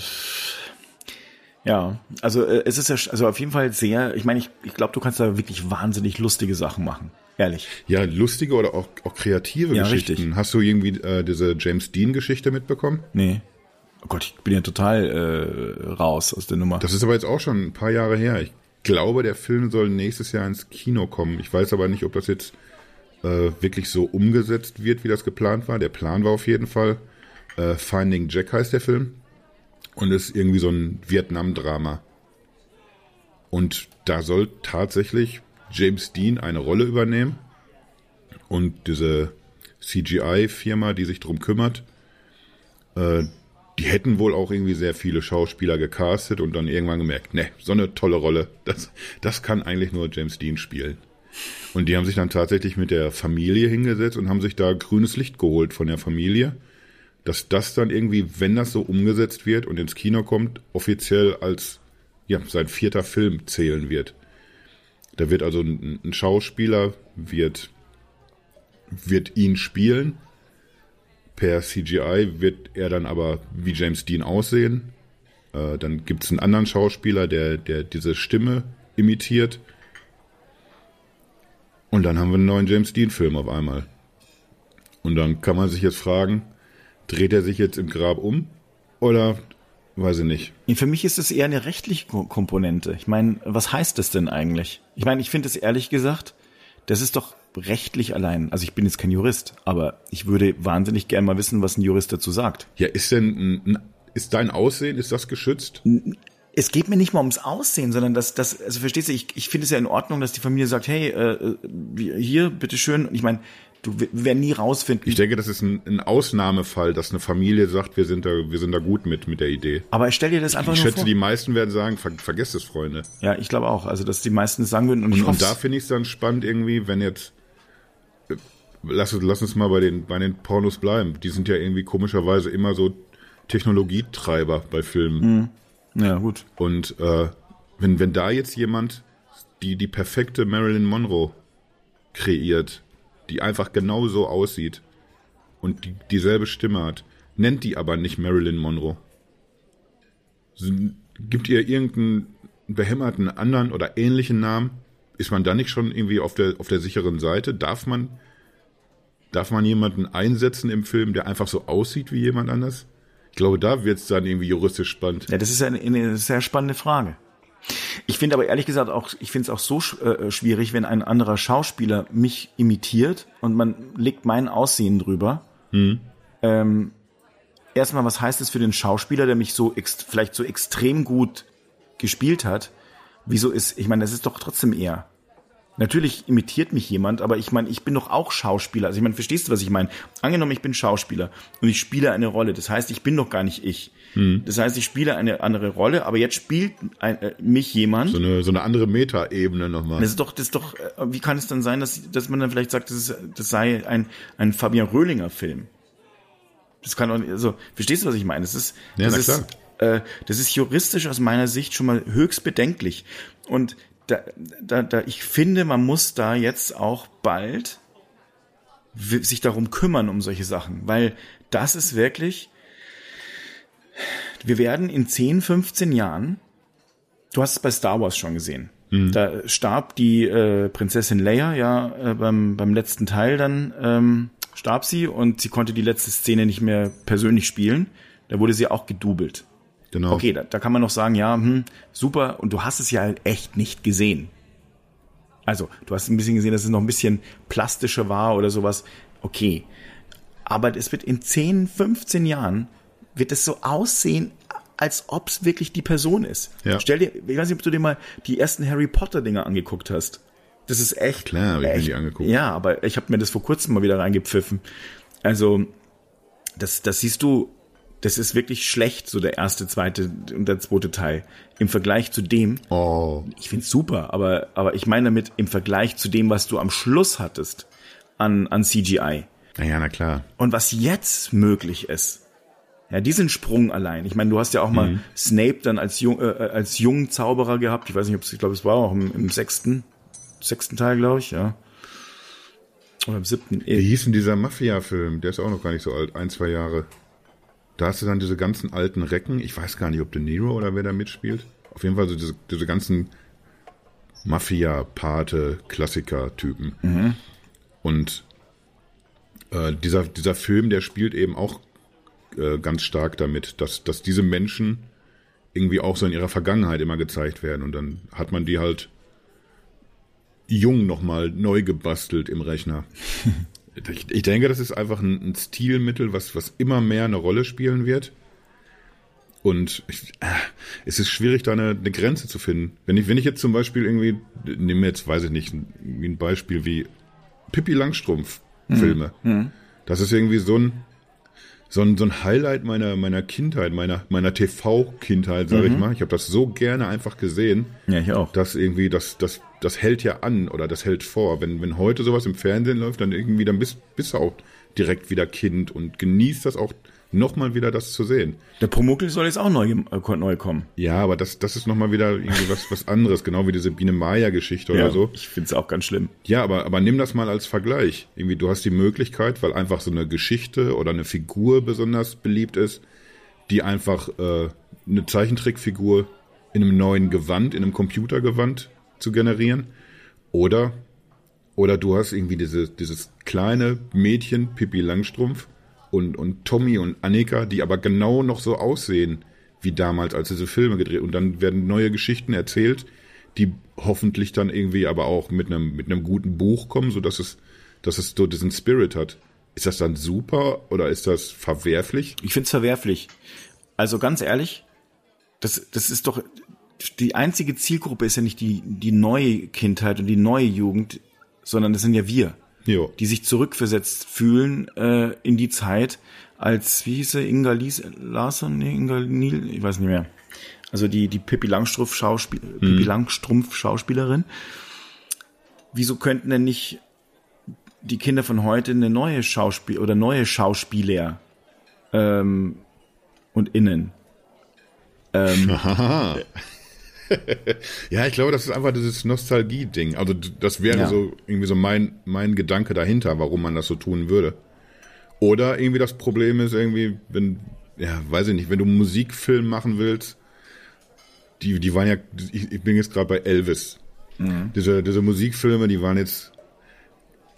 ja, also äh, es ist ja, also auf jeden Fall sehr, ich meine, ich, ich glaube, du kannst da wirklich wahnsinnig lustige Sachen machen. Ehrlich. Ja, lustige oder auch, auch kreative Ja, Geschichten. richtig. Hast du irgendwie äh, diese James Dean-Geschichte mitbekommen? Nee. Oh Gott, ich bin ja total äh, raus aus der Nummer. Das ist aber jetzt auch schon ein paar Jahre her. Ich glaube, der Film soll nächstes Jahr ins Kino kommen. Ich weiß aber nicht, ob das jetzt äh, wirklich so umgesetzt wird, wie das geplant war. Der Plan war auf jeden Fall. Äh, Finding Jack heißt der Film. Und ist irgendwie so ein Vietnam-Drama. Und da soll tatsächlich James Dean eine Rolle übernehmen. Und diese CGI-Firma, die sich drum kümmert, äh, die hätten wohl auch irgendwie sehr viele Schauspieler gecastet und dann irgendwann gemerkt, ne, so eine tolle Rolle, das, das kann eigentlich nur James Dean spielen. Und die haben sich dann tatsächlich mit der Familie hingesetzt und haben sich da grünes Licht geholt von der Familie, dass das dann irgendwie, wenn das so umgesetzt wird und ins Kino kommt, offiziell als ja, sein vierter Film zählen wird. Da wird also ein, ein Schauspieler wird, wird ihn spielen per CGI wird er dann aber wie James Dean aussehen. Äh, dann gibt es einen anderen Schauspieler, der, der diese Stimme imitiert. Und dann haben wir einen neuen James Dean-Film auf einmal. Und dann kann man sich jetzt fragen, dreht er sich jetzt im Grab um? Oder weiß ich nicht. Für mich ist es eher eine rechtliche Ko- Komponente. Ich meine, was heißt das denn eigentlich? Ich meine, ich finde es ehrlich gesagt, das ist doch rechtlich allein. Also ich bin jetzt kein Jurist, aber ich würde wahnsinnig gern mal wissen, was ein Jurist dazu sagt. Ja, ist denn ein, ist dein Aussehen, ist das geschützt? Es geht mir nicht mal ums Aussehen, sondern dass das, also verstehst du, ich, ich finde es ja in Ordnung, dass die Familie sagt, hey, äh, äh, hier, bitteschön. Und ich meine, du wir werden nie rausfinden. Ich denke, das ist ein, ein Ausnahmefall, dass eine Familie sagt, wir sind da, wir sind da gut mit, mit der Idee. aber stell dir das einfach Ich nur schätze, vor. die meisten werden sagen, ver vergesst es, Freunde. ja, ich glaube auch. Also, dass die meisten es sagen würden. Und, ich Und, und da finde ich es dann spannend irgendwie, wenn jetzt, äh, lass, uns- lass uns mal bei den, bei den Pornos bleiben. Die sind ja irgendwie komischerweise immer so Technologietreiber bei Filmen. ja, gut. Und äh, wenn, wenn da jetzt jemand die, die perfekte Marilyn Monroe kreiert, die einfach genau so aussieht und die, dieselbe Stimme hat, nennt die aber nicht Marilyn Monroe. Gibt ihr irgendeinen behämmerten anderen oder ähnlichen Namen? Ist man da nicht schon irgendwie auf der, auf der sicheren Seite? Darf man, darf man jemanden einsetzen im Film, der einfach so aussieht wie jemand anders? Ich glaube, da wird es dann irgendwie juristisch spannend. Ja, das ist eine, eine sehr spannende Frage. Ich finde aber ehrlich gesagt auch, ich finde es auch so sch- äh, schwierig, wenn ein anderer Schauspieler mich imitiert und man legt mein Aussehen drüber. Ähm, erstmal, was heißt es für den Schauspieler, der mich so vielleicht so extrem gut gespielt hat? Wieso ist, ich meine, das ist doch trotzdem er. Natürlich imitiert mich jemand, aber ich meine, ich bin doch auch Schauspieler. Also ich meine, verstehst du, was ich meine? Angenommen, ich bin Schauspieler und ich spiele eine Rolle. Das heißt, ich bin doch gar nicht ich. Das heißt, ich spiele eine andere Rolle, aber jetzt spielt ein, äh, mich jemand. So eine, so eine andere Meta-Ebene nochmal. Das ist doch, das ist doch, äh, wie kann es dann sein, dass, dass man dann vielleicht sagt, das, ist, das sei ein, ein Fabian Röhlinger Film? Das kann doch nicht, also, verstehst du, was ich meine? Das ist, Ja, das ist, äh, das ist juristisch aus meiner Sicht schon mal höchst bedenklich. Und da, da, da, ich finde, man muss da jetzt auch bald sich darum kümmern, um solche Sachen, weil das ist wirklich, wir werden in 10, 15 Jahren, du hast es bei Star Wars schon gesehen, da starb die äh, Prinzessin Leia ja äh, beim, beim letzten Teil dann, ähm, starb sie und sie konnte die letzte Szene nicht mehr persönlich spielen. Da wurde sie auch gedoubelt. Genau. Okay, da, da kann man noch sagen, ja, hm, super, und du hast es ja halt echt nicht gesehen. Also, du hast ein bisschen gesehen, dass es noch ein bisschen plastischer war oder sowas. Okay. Aber es wird in 10, 15 Jahren, wird es so aussehen, als ob es wirklich die Person ist. Ja. Stell dir, ich weiß nicht, ob du dir mal die ersten Harry Potter Dinger angeguckt hast. Das ist echt. Klar, hab ich mir die angeguckt. Ja, aber ich habe mir das vor kurzem mal wieder reingepfiffen. Also, das, das siehst du, das ist wirklich schlecht, so der erste, zweite und der zweite Teil. Im Vergleich zu dem, Oh, ich find's super, aber, aber ich meine damit im Vergleich zu dem, was du am Schluss hattest an, an CGI. naja, na klar. Und was jetzt möglich ist, ja, diesen Sprung allein. Ich meine, du hast ja auch mal Mhm. Snape dann als jung, äh, als jungen Zauberer gehabt. Ich weiß nicht, ob es, ich glaube, es war auch im, im sechsten, sechsten Teil, glaube ich, ja. Oder im siebten. Wie hieß denn dieser Mafia-Film? Der ist auch noch gar nicht so alt, ein, zwei Jahre. Da hast du dann diese ganzen alten Recken. Ich weiß gar nicht, ob De Niro oder wer da mitspielt. Auf jeden Fall so diese, diese ganzen Mafia-Pate, Klassiker-Typen. Und äh, dieser, dieser Film, der spielt eben auch äh, ganz stark damit, dass, dass diese Menschen irgendwie auch so in ihrer Vergangenheit immer gezeigt werden. Und dann hat man die halt jung nochmal neu gebastelt im Rechner. [LAUGHS] ich, ich denke, das ist einfach ein, ein Stilmittel, was, was immer mehr eine Rolle spielen wird. Und ich, äh, es ist schwierig, da eine, eine Grenze zu finden. Wenn ich, wenn ich jetzt zum Beispiel irgendwie, nehmen wir jetzt, weiß ich nicht, ein, wie ein Beispiel wie Pippi Langstrumpf Filme. Das ist irgendwie so ein, so ein, so ein Highlight meiner, meiner Kindheit, meiner, meiner TV-Kindheit, sage ich mal. Ich habe das so gerne einfach gesehen. Ja, ich auch. Das irgendwie, das, das, das hält ja an oder das hält vor. Wenn, wenn heute sowas im Fernsehen läuft, dann irgendwie, dann bist, bist du auch direkt wieder Kind und genießt das auch nochmal wieder das zu sehen. Der Promuckel soll jetzt auch neu, äh, neu kommen. Ja, aber das, das ist nochmal wieder irgendwie was, was anderes, genau wie diese Biene Maya-Geschichte oder so. Ich find's auch ganz schlimm. Ja, aber, aber nimm das mal als Vergleich. Irgendwie, du hast die Möglichkeit, weil einfach so eine Geschichte oder eine Figur besonders beliebt ist, die einfach äh, eine Zeichentrickfigur in einem neuen Gewand, in einem Computergewand zu generieren. Oder, oder du hast irgendwie diese, dieses kleine Mädchen, Pippi Langstrumpf, und, und Tommy und Annika, die aber genau noch so aussehen wie damals, als diese Filme gedreht. Und dann werden neue Geschichten erzählt, die hoffentlich dann irgendwie aber auch mit einem, mit einem guten Buch kommen, so dass es, dass es so diesen Spirit hat. Ist das dann super oder ist das verwerflich? Ich find's verwerflich. Also ganz ehrlich, das, das ist doch, die einzige Zielgruppe ist ja nicht die, die neue Kindheit und die neue Jugend, sondern das sind ja wir, Jo. die sich zurückversetzt fühlen äh, in die Zeit, als, wie hieß sie, Inga Lies, Larsson, nee, Inga Niel, ich weiß nicht mehr. Also die, die Pippi Langstrumpf, Schauspiel, Pippi Langstrumpf Schauspielerin. Wieso könnten denn nicht die Kinder von heute eine neue Schauspiel oder neue Schauspieler ähm, und innen. [LAUGHS] [LAUGHS] Ja, ich glaube, das ist einfach dieses Nostalgie-Ding. Also das wäre Ja. so irgendwie so mein, mein Gedanke dahinter, warum man das so tun würde. Oder irgendwie das Problem ist irgendwie, wenn, ja, weiß ich nicht, wenn du Musikfilm machen willst, die, die waren ja, ich, ich bin jetzt gerade bei Elvis. Diese, diese Musikfilme, die waren jetzt,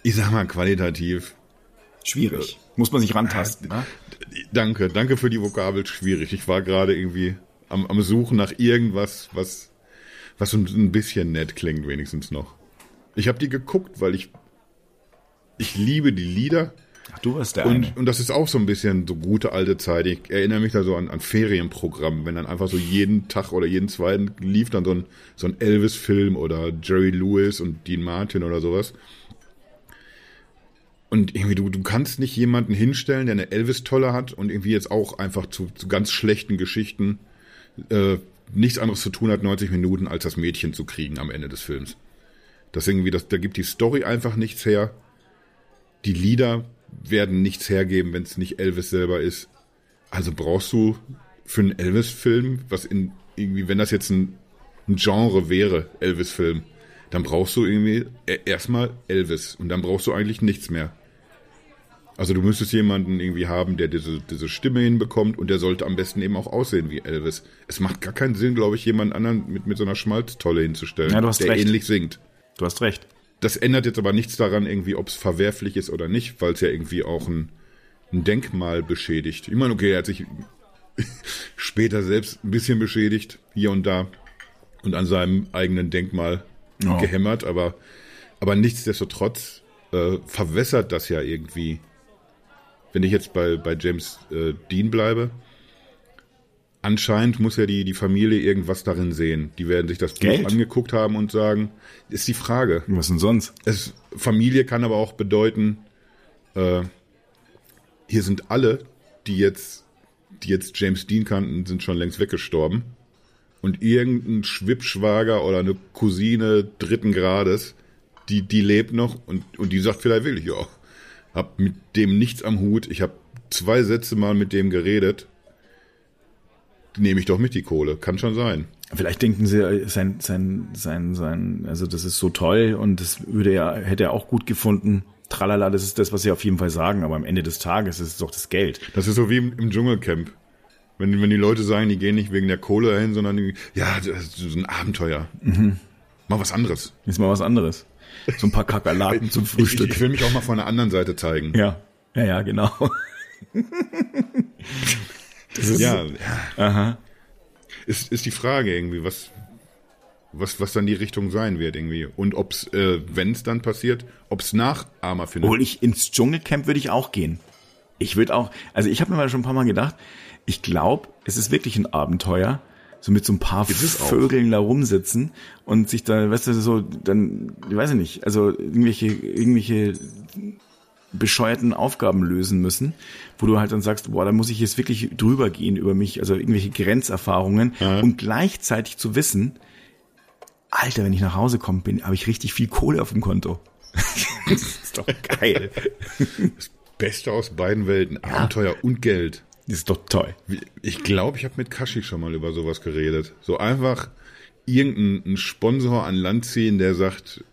ich sag mal, qualitativ. Schwierig. Muss man sich rantasten. Ne? Danke, danke für die Vokabel schwierig. Ich war gerade irgendwie am, am Suchen nach irgendwas, was, was so ein bisschen nett klingt, wenigstens noch. Ich habe die geguckt, weil ich, ich liebe die Lieder Ach, du warst der eine. und, und das ist auch so ein bisschen so gute alte Zeit. Ich erinnere mich da so an, an Ferienprogramm, wenn dann einfach so jeden Tag oder jeden zweiten lief dann so ein, so ein Elvis-Film oder Jerry Lewis und Dean Martin oder sowas. Und irgendwie, du, du kannst nicht jemanden hinstellen, der eine Elvis-Tolle hat und irgendwie jetzt auch einfach zu, zu ganz schlechten Geschichten äh, nichts anderes zu tun hat, 90 Minuten, als das Mädchen zu kriegen am Ende des Films. Das irgendwie, das, da gibt die Story einfach nichts her. Die Lieder werden nichts hergeben, wenn es nicht Elvis selber ist. Also brauchst du für einen Elvis-Film, was in irgendwie, wenn das jetzt ein, ein Genre wäre, Elvis-Film, dann brauchst du irgendwie e- erstmal Elvis und dann brauchst du eigentlich nichts mehr. Also du müsstest jemanden irgendwie haben, der diese, diese Stimme hinbekommt und der sollte am besten eben auch aussehen wie Elvis. Es macht gar keinen Sinn, glaube ich, jemand anderen mit, mit so einer Schmalztolle hinzustellen, Ja, der recht. ähnlich singt. Du hast recht. Das ändert jetzt aber nichts daran, irgendwie, ob es verwerflich ist oder nicht, weil es ja irgendwie auch ein, ein Denkmal beschädigt. Ich meine, okay, er hat sich [LAUGHS] später selbst ein bisschen beschädigt, hier und da, und an seinem eigenen Denkmal Ja. gehämmert, aber, aber nichtsdestotrotz äh, verwässert das ja irgendwie. Wenn ich jetzt bei, bei James äh, Dean bleibe, anscheinend muss ja die, die Familie irgendwas darin sehen. Die werden sich das Buch Geld. angeguckt haben und sagen, ist die Frage. Was denn sonst? Es, Familie kann aber auch bedeuten, äh, hier sind alle, die jetzt, die jetzt James Dean kannten, sind schon längst weggestorben. Und irgendein Schwippschwager oder eine Cousine dritten Grades, die, die lebt noch und, und die sagt vielleicht wirklich, ja, hab mit dem nichts am Hut. Ich habe zwei Sätze mal mit dem geredet. Nehme ich doch mit die Kohle. Kann schon sein. Vielleicht denken sie, äh, sein, sein, sein, sein, also das ist so toll und das würde er, hätte er auch gut gefunden. Tralala, das ist das, was sie auf jeden Fall sagen, aber am Ende des Tages ist es doch das Geld. Das ist so wie im, im Dschungelcamp. Wenn, wenn die Leute sagen, die gehen nicht wegen der Kohle dahin, sondern die, ja, das ist so ein Abenteuer. Mal was anderes. Ist mal was anderes. So ein paar Kakerlaken zum Ich, Frühstück. ich will mich auch mal von der anderen Seite zeigen. ja, ja, ja, genau. das ist, Ja, aha. ist, ist die Frage irgendwie, was, was, was dann die Richtung sein wird irgendwie. Und ob's, äh, wenn es dann passiert, ob's Nachahmer findet. Obwohl ich ins Dschungelcamp würde ich auch gehen. Ich würde auch, also ich habe mir mal schon ein paar Mal gedacht, ich glaube, es ist wirklich ein Abenteuer, so mit so ein paar. Vögeln da rumsitzen und sich da, weißt du, so dann, ich weiß nicht, also irgendwelche, irgendwelche bescheuerten Aufgaben lösen müssen, wo du halt dann sagst, boah, da muss ich jetzt wirklich drüber gehen über mich, also irgendwelche Grenzerfahrungen und gleichzeitig zu wissen, Alter, wenn ich nach Hause komme, bin, habe ich richtig viel Kohle auf dem Konto. [LAUGHS] das ist doch geil. [LAUGHS] Beste aus beiden Welten, Abenteuer und Geld. Ist doch toll. Ich glaube, ich habe mit Kashi schon mal über sowas geredet. So einfach irgendeinen Sponsor an Land ziehen, der sagt,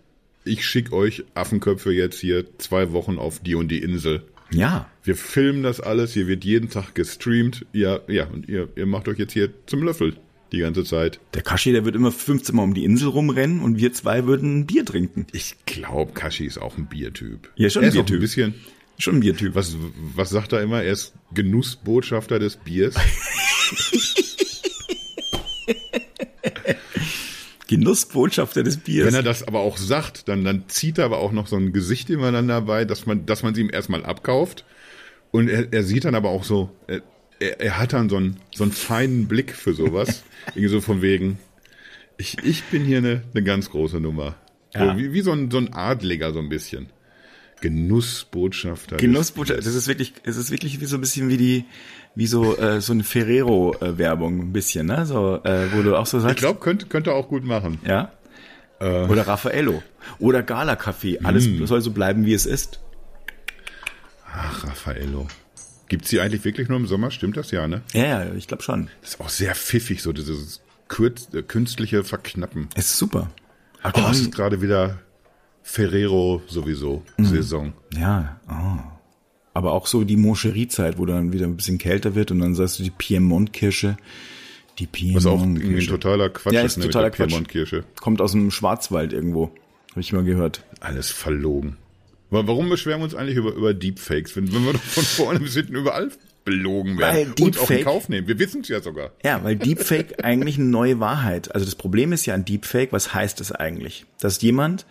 ich schick euch Affenköpfe jetzt hier zwei Wochen auf die und die Insel. Ja. Wir filmen das alles, hier wird jeden Tag gestreamt. Ja, ja, und ihr, ihr macht euch jetzt hier zum Löffel die ganze Zeit. Der Kashi, der wird immer 15 Mal um die Insel rumrennen und wir zwei würden ein Bier trinken. Ich glaube, Kashi ist auch ein Biertyp. Ja, schon ein Biertyp. ein bisschen. Schon ein Biertyp. Was, was sagt er immer? Er ist Genussbotschafter des Biers. [LAUGHS] Genussbotschafter des Biers. Wenn er das aber auch sagt, dann, dann zieht er aber auch noch so ein Gesicht immer dann dabei, dass man, dass man sie ihm erstmal abkauft. Und er, er sieht dann aber auch so, er, er, er hat dann so einen, so einen feinen Blick für sowas. [LAUGHS] Irgendwie so von wegen, ich, ich bin hier eine, eine ganz große Nummer. Ja. So, wie, wie so ein, so ein Adliger so ein bisschen. Genussbotschafter. Genussbotschafter, das ist wirklich, es ist wirklich wie so ein bisschen wie die, wie so, äh, so eine Ferrero-Werbung ein bisschen, ne? So, äh, wo du auch so Ich sagst, glaube, könnte, könnte auch gut machen. ja. Oder Raffaello. Oder Gala Café. Alles soll so bleiben, wie es ist. Ach, Raffaello. Gibt's die eigentlich wirklich nur im Sommer? Stimmt das ja, ne? Ja, ja, ich glaube schon. Das ist auch sehr pfiffig, so dieses äh, künstliche Verknappen. Es ist super. Oh, Aber es ist gerade wieder Ferrero sowieso Saison. Ja, oh. aber auch so die Moncherie-Zeit, wo dann wieder ein bisschen kälter wird und dann sagst du die Piemont-Kirsche. Die Was auch ein totaler Quatsch Ja, ist, ist ne, totaler Quatsch. Piemont-Kirsche. Kommt aus dem Schwarzwald irgendwo. Habe ich mal gehört. Alles verlogen. Wa- Warum beschweren wir uns eigentlich über, über Deepfakes, wenn, wenn wir doch von vorne bis hinten überall belogen werden Weil und auch in Kauf nehmen? Wir wissen es ja sogar. Ja, weil Deepfake [LAUGHS] eigentlich eine neue Wahrheit. Also das Problem ist ja an Deepfake, was heißt es eigentlich? Dass jemand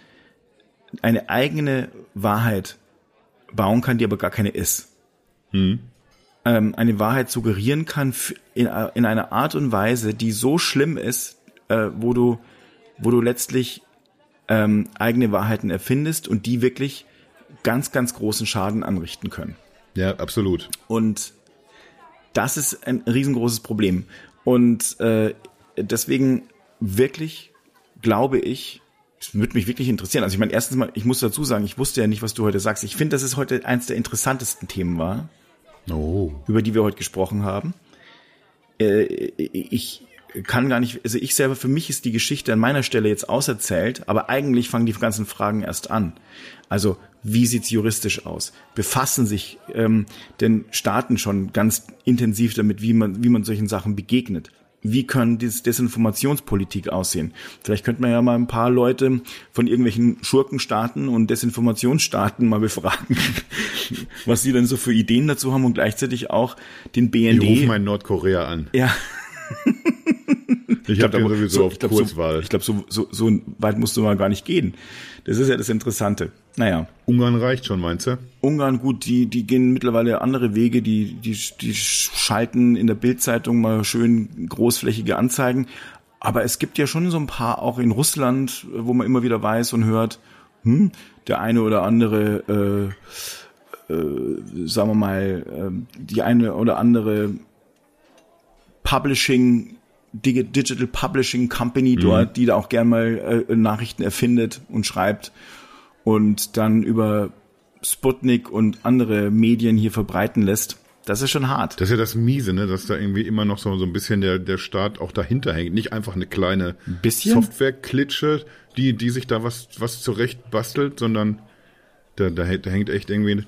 eine eigene Wahrheit bauen kann, die aber gar keine ist. Ähm, eine Wahrheit suggerieren kann in, in einer Art und Weise, die so schlimm ist, äh, wo du, wo du letztlich ähm, eigene Wahrheiten erfindest und die wirklich ganz, ganz großen Schaden anrichten können. Ja, absolut. Und das ist ein riesengroßes Problem. Und äh, deswegen wirklich glaube ich, es würde mich wirklich interessieren. Also ich meine, erstens mal, ich muss dazu sagen, ich wusste ja nicht, was du heute sagst. Ich finde, dass es heute eins der interessantesten Themen war, Oh. über die wir heute gesprochen haben. äh, ich kann gar nicht, also ich selber, für mich ist die Geschichte an meiner Stelle jetzt auserzählt, aber eigentlich fangen die ganzen Fragen erst an. Also wie sieht's juristisch aus? Befassen sich ähm, denn Staaten schon ganz intensiv damit, wie man, wie man solchen Sachen begegnet? Wie können diese Desinformationspolitik aussehen? Vielleicht könnte man ja mal ein paar Leute von irgendwelchen Schurkenstaaten und Desinformationsstaaten mal befragen, [LAUGHS] was sie denn so für Ideen dazu haben und gleichzeitig auch den BND. Ich rufe mal in Nordkorea an. Ja, [LAUGHS] Ich, habe ja sowieso auf ich glaub, Kurzwahl. So, ich glaube, so, so, so weit musst du mal gar nicht gehen. Das ist ja das Interessante. Naja, Ungarn reicht schon, meinst du? Ungarn, gut, die, die gehen mittlerweile andere Wege, die, die, die schalten in der Bildzeitung mal schön großflächige Anzeigen. Aber es gibt ja schon so ein paar, auch in Russland, wo man immer wieder weiß und hört, hm, der eine oder andere, äh, äh, sagen wir mal, äh, die eine oder andere Publishing, Digital Publishing Company dort, die da auch gern mal äh, Nachrichten erfindet und schreibt und dann über Sputnik und andere Medien hier verbreiten lässt. Das ist schon hart. Das ist ja das Miese, ne, dass da irgendwie immer noch so, so ein bisschen der, der Staat auch dahinter hängt. Nicht einfach eine kleine? Softwareklitsche, die, die sich da was, was zurecht bastelt, sondern da, da, hängt- da hängt echt irgendwie.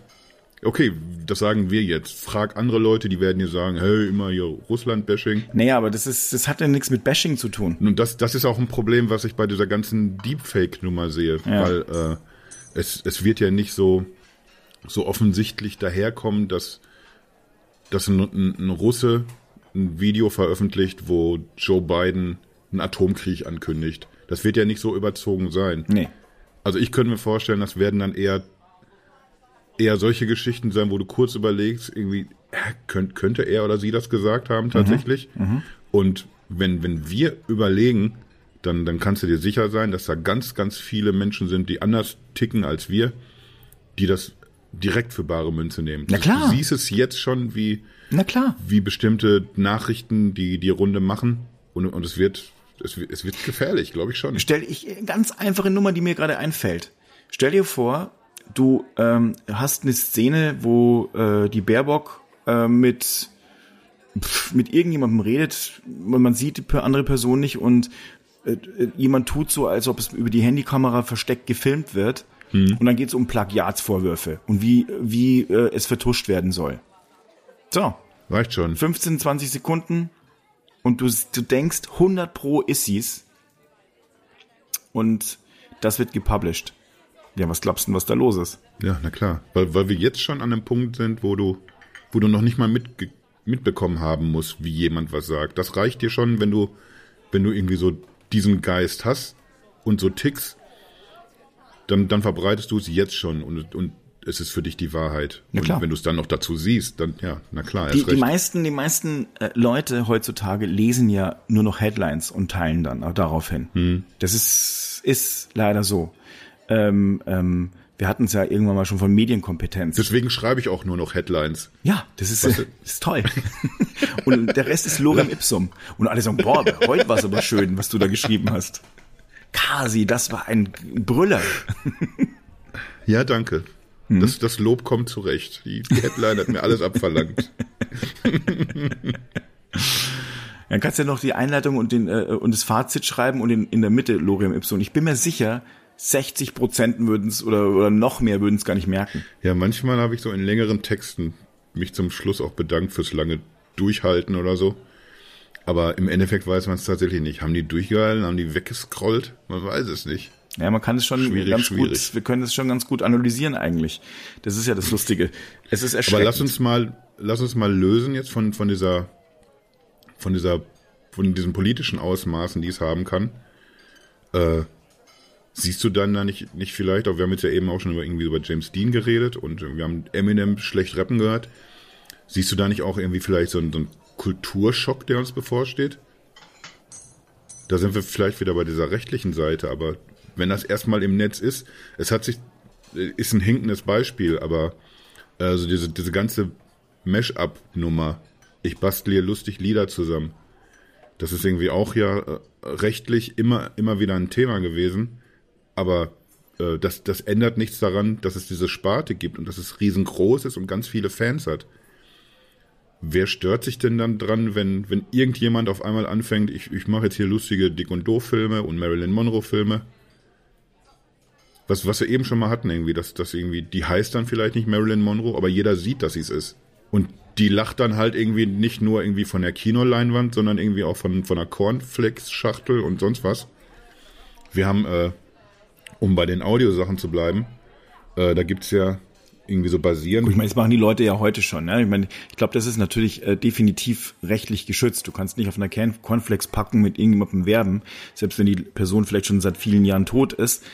Okay, das sagen wir jetzt. Frag andere Leute, die werden dir sagen, hey, immer hier Russland-Bashing. Naja, aber das ist, das hat ja nichts mit Bashing zu tun. Und das, das ist auch ein Problem, was ich bei dieser ganzen Deepfake-Nummer sehe, Ja. weil äh, es, es wird ja nicht so, so offensichtlich daherkommen, dass, dass ein, ein, ein Russe ein Video veröffentlicht, wo Joe Biden einen Atomkrieg ankündigt. Das wird ja nicht so überzogen sein. Nee. Also ich könnte mir vorstellen, das werden dann eher eher solche Geschichten sein, wo du kurz überlegst, irgendwie könnt, könnte er oder sie das gesagt haben tatsächlich. Und wenn wenn wir überlegen, dann dann kannst du dir sicher sein, dass da ganz ganz viele Menschen sind, die anders ticken als wir, die das direkt für bare Münze nehmen. Na klar. Du siehst es jetzt schon, wie Na klar. wie bestimmte Nachrichten die die Runde machen und und es wird es wird, es wird gefährlich, glaube ich schon. Stell ich ganz einfache Nummer, die mir gerade einfällt. Stell dir vor, du ähm, hast eine Szene, wo äh, die Baerbock äh, mit pf, mit irgendjemandem redet, man man sieht die andere Person nicht und äh, äh, jemand tut so, als ob es über die Handykamera versteckt gefilmt wird. Und dann geht es um Plagiatsvorwürfe und wie wie äh, es vertuscht werden soll. So, Reicht schon. 15, 20 Sekunden und du, du denkst, 100 pro ist sie's und das wird gepublished. Ja, was glaubst du, was da los ist? Ja, na klar. Weil, weil wir jetzt schon an einem Punkt sind, wo du, wo du noch nicht mal mitge mitbekommen haben musst, wie jemand was sagt. Das reicht dir schon, wenn du, wenn du irgendwie so diesen Geist hast und so tickst, dann, dann verbreitest du es jetzt schon und, und es ist für dich die Wahrheit. Na klar. Und wenn du es dann noch dazu siehst, dann, ja, na klar, Die, die meisten, die meisten äh, Leute heutzutage lesen ja nur noch Headlines und teilen dann auch daraufhin. Hm. Das ist, ist leider so. Ähm, ähm, wir hatten es ja irgendwann mal schon von Medienkompetenz. Deswegen schreibe ich auch nur noch Headlines. Ja, das ist, äh, [LAUGHS] ist toll. und der Rest ist Lorem Ipsum. Und alle sagen, boah, heute war es aber schön, was du da geschrieben hast. Kasi, das war ein Brüller. [LAUGHS] Ja, danke. Das, das Lob kommt zurecht. Die, die Headline hat mir alles abverlangt. [LAUGHS] Dann kannst du ja noch die Einleitung und, den, äh, und das Fazit schreiben und in, in der Mitte Lorem Ipsum. Ich bin mir sicher, 60 Prozent würden es oder, oder noch mehr würden es gar nicht merken. Ja, manchmal habe ich so in längeren Texten mich zum Schluss auch bedankt fürs lange Durchhalten oder so. Aber im Endeffekt weiß man es tatsächlich nicht. Haben die durchgehalten? Haben die weggescrollt? Man weiß es nicht. Ja, man kann es schon Schwierig, ganz schwierig. gut, wir können es schon ganz gut analysieren eigentlich. Das ist ja das Lustige. Es ist erschreckend. Aber lass uns mal, lass uns mal lösen jetzt von, von dieser, von dieser, von diesen politischen Ausmaßen, die es haben kann. Äh, siehst du dann da nicht, nicht vielleicht, auch wir haben jetzt ja eben auch schon über, irgendwie über James Dean geredet und wir haben Eminem schlecht rappen gehört. Siehst du da nicht auch irgendwie vielleicht so einen, so einen Kulturschock, der uns bevorsteht? Da sind wir vielleicht wieder bei dieser rechtlichen Seite, aber wenn das erstmal im Netz ist, es hat sich, ist ein hinkendes Beispiel, aber also diese, diese ganze Mash-up-Nummer, ich bastle hier lustig Lieder zusammen, das ist irgendwie auch ja äh, rechtlich immer, immer wieder ein Thema gewesen, aber äh, das, das ändert nichts daran, dass es diese Sparte gibt und dass es riesengroß ist und ganz viele Fans hat. wer stört sich denn dann dran, wenn, wenn irgendjemand auf einmal anfängt, ich, ich mache jetzt hier lustige Dick und Doof-Filme und Marilyn Monroe-Filme? Was, was wir eben schon mal hatten, irgendwie, dass, dass irgendwie, die heißt dann vielleicht nicht Marilyn Monroe, aber jeder sieht, dass sie es ist. Und die lacht dann halt irgendwie nicht nur irgendwie von der Kinoleinwand, sondern irgendwie auch von, von einer Cornflakes-Schachtel und sonst was. Wir haben, äh, um bei den Audiosachen zu bleiben, äh, da gibt's ja irgendwie so basieren. Ich meine, das machen die Leute ja heute schon. Ne? Ich meine, ich glaube, das ist natürlich äh, definitiv rechtlich geschützt. Du kannst nicht auf einer Can Cornflakes packen mit irgendjemandem werben, selbst wenn die Person vielleicht schon seit vielen Jahren tot ist.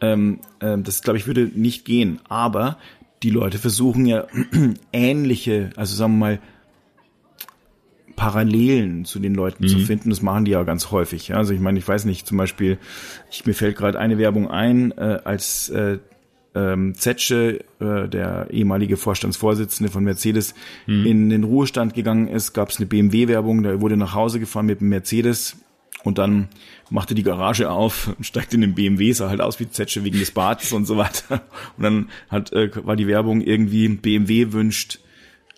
Ähm, ähm, das, glaube ich, würde nicht gehen. Aber die Leute versuchen ja [CLEARS THROAT] ähnliche, also sagen wir mal, Parallelen zu den Leuten mhm. zu finden. Das machen die ja ganz häufig. Ja? Also ich meine, ich weiß nicht, zum Beispiel, ich, mir fällt gerade eine Werbung ein, äh, als äh, ähm, Zetsche, äh, der ehemalige Vorstandsvorsitzende von Mercedes, mhm. in den Ruhestand gegangen ist, gab es eine BMW-Werbung, der wurde nach Hause gefahren mit dem Mercedes und dann machte die Garage auf und steigte in den BMW, sah halt aus wie Zetsche wegen des Barts und so weiter. Und dann hat, äh, war die Werbung irgendwie, BMW wünscht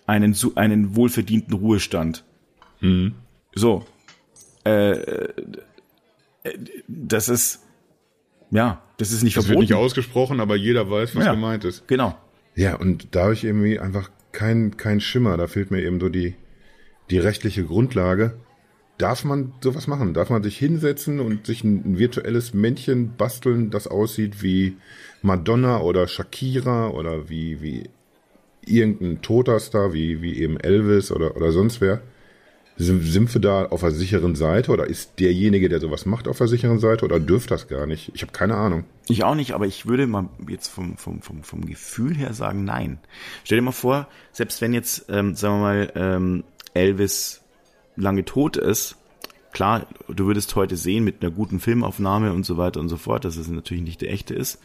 einen, einen wohlverdienten Ruhestand. Mhm. So. Äh, äh das ist, ja, das ist nicht das verboten. wird nicht ausgesprochen, aber jeder weiß, was ja, gemeint ist. Genau. Ja, und da habe ich irgendwie einfach kein, kein Schimmer. Da fehlt mir eben so die, die rechtliche Grundlage. Darf man sowas machen? Darf man sich hinsetzen und sich ein, ein virtuelles Männchen basteln, das aussieht wie Madonna oder Shakira oder wie, wie irgendein toter Star, wie, wie eben Elvis oder, oder sonst wer? Sind, sind wir da auf der sicheren Seite oder ist derjenige, der sowas macht, auf der sicheren Seite oder dürft das gar nicht? Ich habe keine Ahnung. Ich auch nicht, aber ich würde mal jetzt vom, vom, vom, vom Gefühl her sagen, nein. Stell dir mal vor, selbst wenn jetzt, ähm, sagen wir mal, ähm, Elvis lange tot ist, klar, du würdest heute sehen mit einer guten Filmaufnahme und so weiter und so fort, dass es natürlich nicht der echte ist.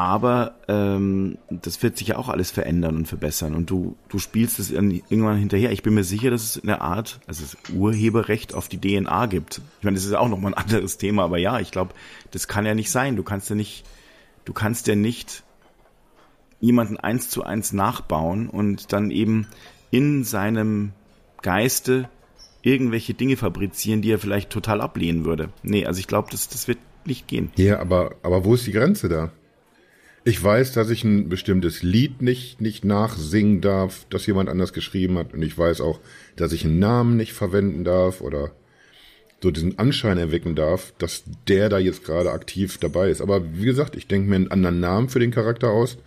Aber ähm, das wird sich ja auch alles verändern und verbessern. Und du, du spielst es irgendwann hinterher. Ich bin mir sicher, dass es eine Art, also es Urheberrecht auf die DNA gibt. Ich meine, das ist auch nochmal ein [LAUGHS] anderes Thema, aber ja, ich glaube, das kann ja nicht sein. Du kannst ja nicht, du kannst ja nicht jemanden eins zu eins nachbauen und dann eben in seinem Geiste irgendwelche Dinge fabrizieren, die er vielleicht total ablehnen würde. Nee, also ich glaube, das, das wird nicht gehen. Ja, aber, aber wo ist die Grenze da? Ich weiß, dass ich ein bestimmtes Lied nicht, nicht nachsingen darf, das jemand anders geschrieben hat. Und ich weiß auch, dass ich einen Namen nicht verwenden darf oder so diesen Anschein erwecken darf, dass der da jetzt gerade aktiv dabei ist. Aber wie gesagt, ich denke mir einen anderen Namen für den Charakter aus.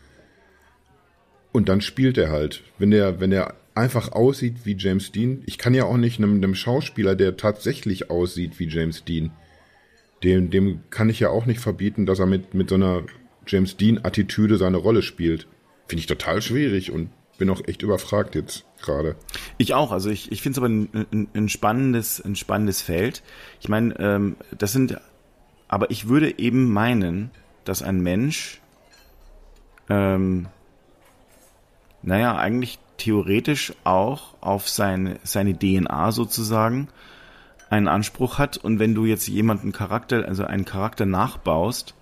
Und dann spielt er halt. Wenn der, wenn der einfach aussieht wie James Dean, ich kann ja auch nicht einem, einem Schauspieler, der tatsächlich aussieht wie James Dean, dem, dem kann ich ja auch nicht verbieten, dass er mit, mit so einer James Dean-Attitüde seine Rolle spielt. Finde ich total schwierig und bin auch echt überfragt jetzt gerade. Ich auch, also ich, ich finde es aber ein, ein, ein, spannendes, ein spannendes Feld. Ich meine, ähm, das sind, aber ich würde eben meinen, dass ein Mensch, ähm, naja, eigentlich theoretisch auch auf seine, seine DNA sozusagen einen Anspruch hat. Und wenn du jetzt jemanden Charakter, also einen Charakter nachbaust,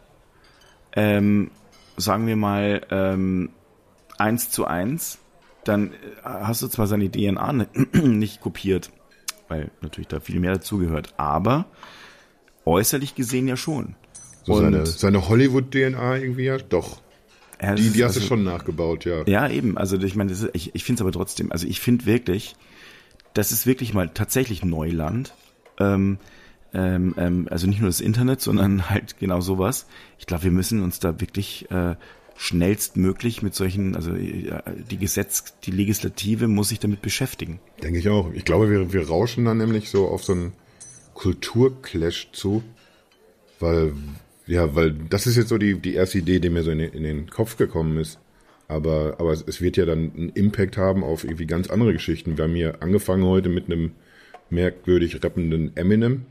ähm, sagen wir mal, ähm, eins zu eins, dann äh, hast du zwar seine DNA [CLEARS THROAT] nicht kopiert, weil natürlich da viel mehr dazugehört, aber äußerlich gesehen ja schon. So seine, seine Hollywood-DNA irgendwie ja doch. Ja, die, die hast also, du schon nachgebaut, ja. Ja, eben. Also ich meine, ist, ich, ich finde es aber trotzdem, also ich finde wirklich, das ist wirklich mal tatsächlich Neuland. Ähm, ähm, ähm, also nicht nur das Internet, sondern [LAUGHS] halt genau sowas. Ich glaube, wir müssen uns da wirklich äh, schnellstmöglich mit solchen, also äh, die Gesetz, die Legislative muss sich damit beschäftigen. Denke ich auch. Ich glaube, wir, wir rauschen dann nämlich so auf so einen Kulturclash zu, weil ja, weil das ist jetzt so die, die erste Idee, die mir so in den, in den Kopf gekommen ist. Aber, aber es wird ja dann einen Impact haben auf irgendwie ganz andere Geschichten. Wir haben hier angefangen heute mit einem merkwürdig rappenden Eminem,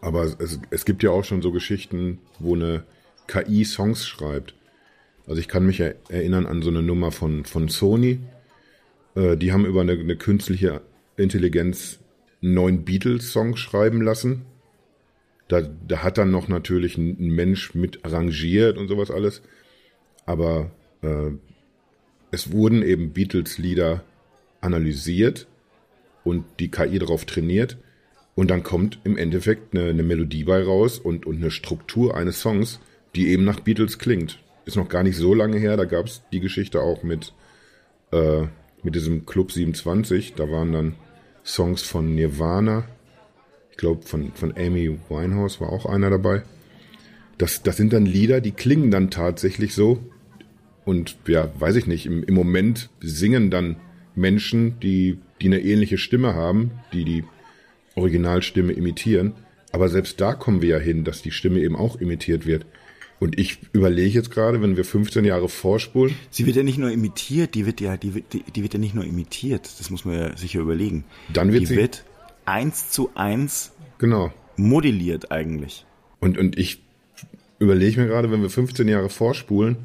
aber es, es gibt ja auch schon so Geschichten, wo eine KI Songs schreibt. Also ich kann mich erinnern an so eine Nummer von, von Sony. Äh, die haben über eine, eine künstliche Intelligenz neun Beatles-Songs schreiben lassen. Da, da hat dann noch natürlich ein, ein Mensch mit arrangiert und sowas alles. Aber äh, es wurden eben Beatles-Lieder analysiert und die KI darauf trainiert und dann kommt im Endeffekt eine, eine Melodie bei raus und, und eine Struktur eines Songs, die eben nach Beatles klingt. Ist noch gar nicht so lange her, da gab es die Geschichte auch mit, äh, mit diesem Club 27, da waren dann Songs von Nirvana, ich glaube von, von Amy Winehouse war auch einer dabei. Das, das sind dann Lieder, die klingen dann tatsächlich so. Und ja, weiß ich nicht, im, im Moment singen dann Menschen, die, die eine ähnliche Stimme haben, die die Originalstimme imitieren. Aber selbst da kommen wir ja hin, dass die Stimme eben auch imitiert wird. Und ich überlege jetzt gerade, wenn wir 15 Jahre vorspulen. Sie wird ja nicht nur imitiert, die wird ja, die wird, die, die wird ja nicht nur imitiert. Das muss man ja sicher überlegen. Dann wird die sie- wird eins zu eins Genau. modelliert eigentlich. Und, und ich überlege mir gerade, wenn wir 15 Jahre vorspulen,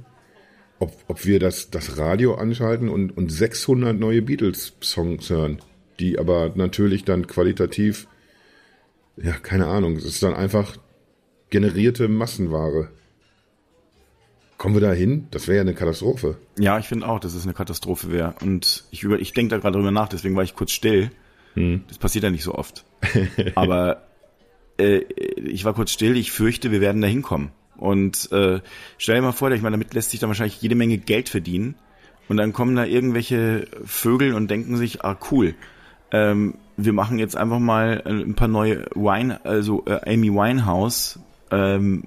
ob, ob wir das, das Radio anschalten und, und 600 neue Beatles-Songs hören, die aber natürlich dann qualitativ, ja, keine Ahnung, es ist dann einfach generierte Massenware. Kommen wir da hin? Das wäre ja eine Katastrophe. Ja, ich finde auch, dass es eine Katastrophe wäre. Und ich, über, ich denke da gerade drüber nach, deswegen war ich kurz still. Das passiert ja nicht so oft. [LAUGHS] Aber äh, ich war kurz still, ich fürchte, wir werden da hinkommen. Und äh, stell dir mal vor, ich meine, damit lässt sich dann wahrscheinlich jede Menge Geld verdienen. Und dann kommen da irgendwelche Vögel und denken sich, ah cool, ähm, wir machen jetzt einfach mal äh, ein paar neue Wine, also äh, Amy Winehouse ähm,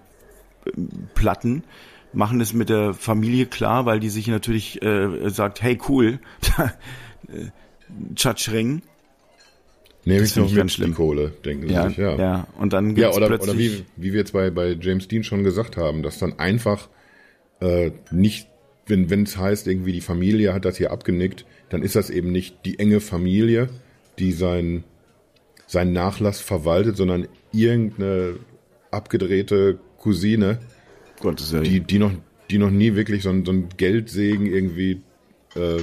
Platten, machen das mit der Familie klar, weil die sich natürlich äh, sagt, hey cool, [LAUGHS] Tschatschring, Nehme ich noch mit ganz schlimm. die Kohle, denken sie ja, sich, ja, ja. und dann Ja, gibt's oder, plötzlich, oder wie, wie wir jetzt bei, bei James Dean schon gesagt haben, dass dann einfach äh, nicht, wenn es heißt, irgendwie die Familie hat das hier abgenickt, dann ist das eben nicht die enge Familie, die sein, seinen Nachlass verwaltet, sondern irgendeine abgedrehte Cousine, Gottes Willen. die, die, noch, die noch nie wirklich so, ein- so ein Geldsegen irgendwie äh,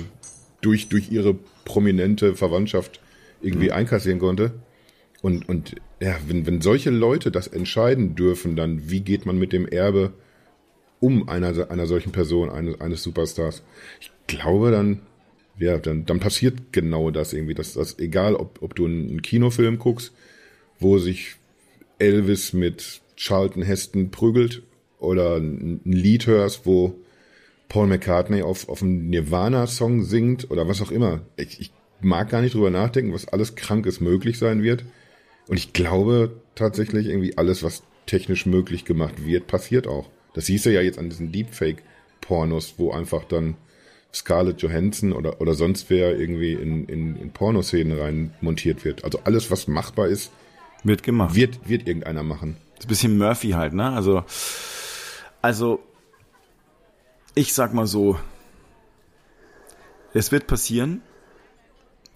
durch, durch ihre prominente Verwandtschaft irgendwie einkassieren konnte. Und, und ja, wenn, wenn solche Leute das entscheiden dürfen, dann wie geht man mit dem Erbe um einer, einer solchen Person, eines, eines Superstars? Ich glaube, dann, ja, dann, dann passiert genau das irgendwie, dass das, egal ob, ob du einen Kinofilm guckst, wo sich Elvis mit Charlton Heston prügelt oder ein ein Lied hörst, wo Paul McCartney auf, auf einem Nirvana-Song singt oder was auch immer. Ich, ich mag gar nicht drüber nachdenken, was alles Krankes möglich sein wird. Und ich glaube tatsächlich irgendwie alles, was technisch möglich gemacht wird, passiert auch. Das siehst du ja jetzt an diesen Deepfake-Pornos, wo einfach dann Scarlett Johansson oder, oder sonst wer irgendwie in, in, in Pornoszenen rein montiert wird. Also alles, was machbar ist, wird gemacht. wird, wird irgendeiner machen. Das ist ein bisschen Murphy halt, ne? Also, also, ich sag mal so, es wird passieren.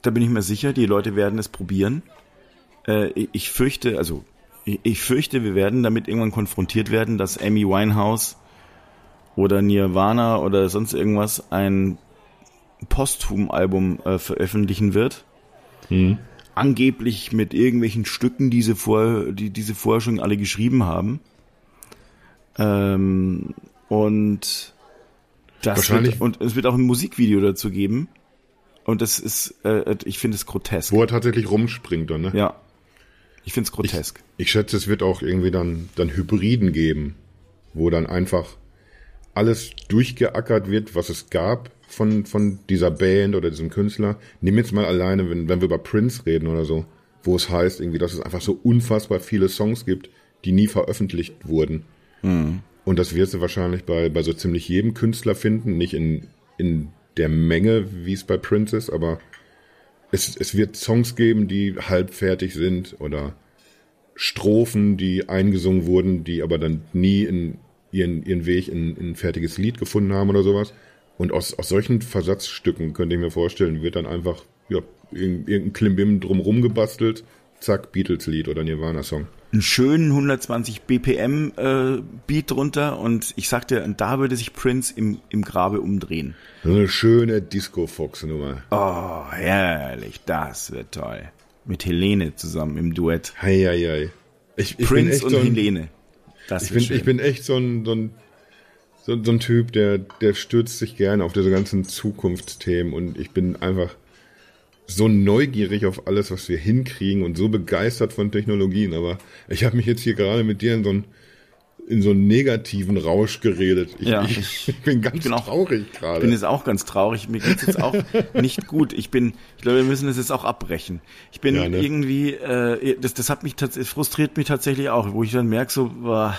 Da bin ich mir sicher, die Leute werden es probieren. Äh, ich- fürchte, also, ich, ich fürchte, wir werden damit irgendwann konfrontiert werden, dass Amy Winehouse oder Nirvana oder sonst irgendwas ein Posthum-Album äh, veröffentlichen wird angeblich mit irgendwelchen Stücken, die sie, vor, die diese vorher schon alle geschrieben haben. Ähm, und das Wahrscheinlich- wird, und es wird auch ein Musikvideo dazu geben. Und das ist, äh, ich finde es grotesk. Wo er tatsächlich rumspringt dann, ne? Ja. Ich finde es grotesk. Ich schätze, es wird auch irgendwie dann, dann Hybriden geben, wo dann einfach alles durchgeackert wird, was es gab von, von dieser Band oder diesem Künstler. Nimm jetzt mal alleine, wenn, wenn wir über Prince reden oder so, wo es heißt irgendwie, dass es einfach so unfassbar viele Songs gibt, die nie veröffentlicht wurden. Und das wirst du wahrscheinlich bei, bei so ziemlich jedem Künstler finden, nicht in, in der Menge, wie es bei Prince ist, aber es, es wird Songs geben, die halbfertig sind oder Strophen, die eingesungen wurden, die aber dann nie in ihren, ihren Weg in, in ein fertiges Lied gefunden haben oder sowas. Und aus, aus solchen Versatzstücken könnte ich mir vorstellen, wird dann einfach ja, irgend- irgendein Klimbim drumrum gebastelt, zack, Beatles-Lied oder Nirvana-Song. Einen schönen 120 BPM äh, Beat drunter und ich sagte, und da würde sich Prince im, im Grabe umdrehen. So eine schöne Disco-Fox-Nummer. Oh, herrlich, das wird toll. Mit Helene zusammen im Duett. Hei, hei, hei. Ich, ich Prince und so ein, Helene. Das Ich bin, schön. ich bin echt so ein, so ein, so, ein Typ, der, der stürzt sich gerne auf diese ganzen Zukunftsthemen und ich bin einfach so neugierig auf alles, was wir hinkriegen und so begeistert von Technologien. Aber ich habe mich jetzt hier gerade mit dir in so einen in so einen negativen Rausch geredet. Ich, Ja, ich, ich [LAUGHS] bin ganz ich bin auch- traurig Ich bin gerade. jetzt auch ganz traurig. Mir geht's jetzt auch [LAUGHS] nicht gut. Ich bin, ich glaube, wir müssen das jetzt auch abbrechen. Ich bin Ja, ne? irgendwie, äh, das, das hat mich tatsächlich, frustriert mich tatsächlich auch, wo ich dann merke, so, boah,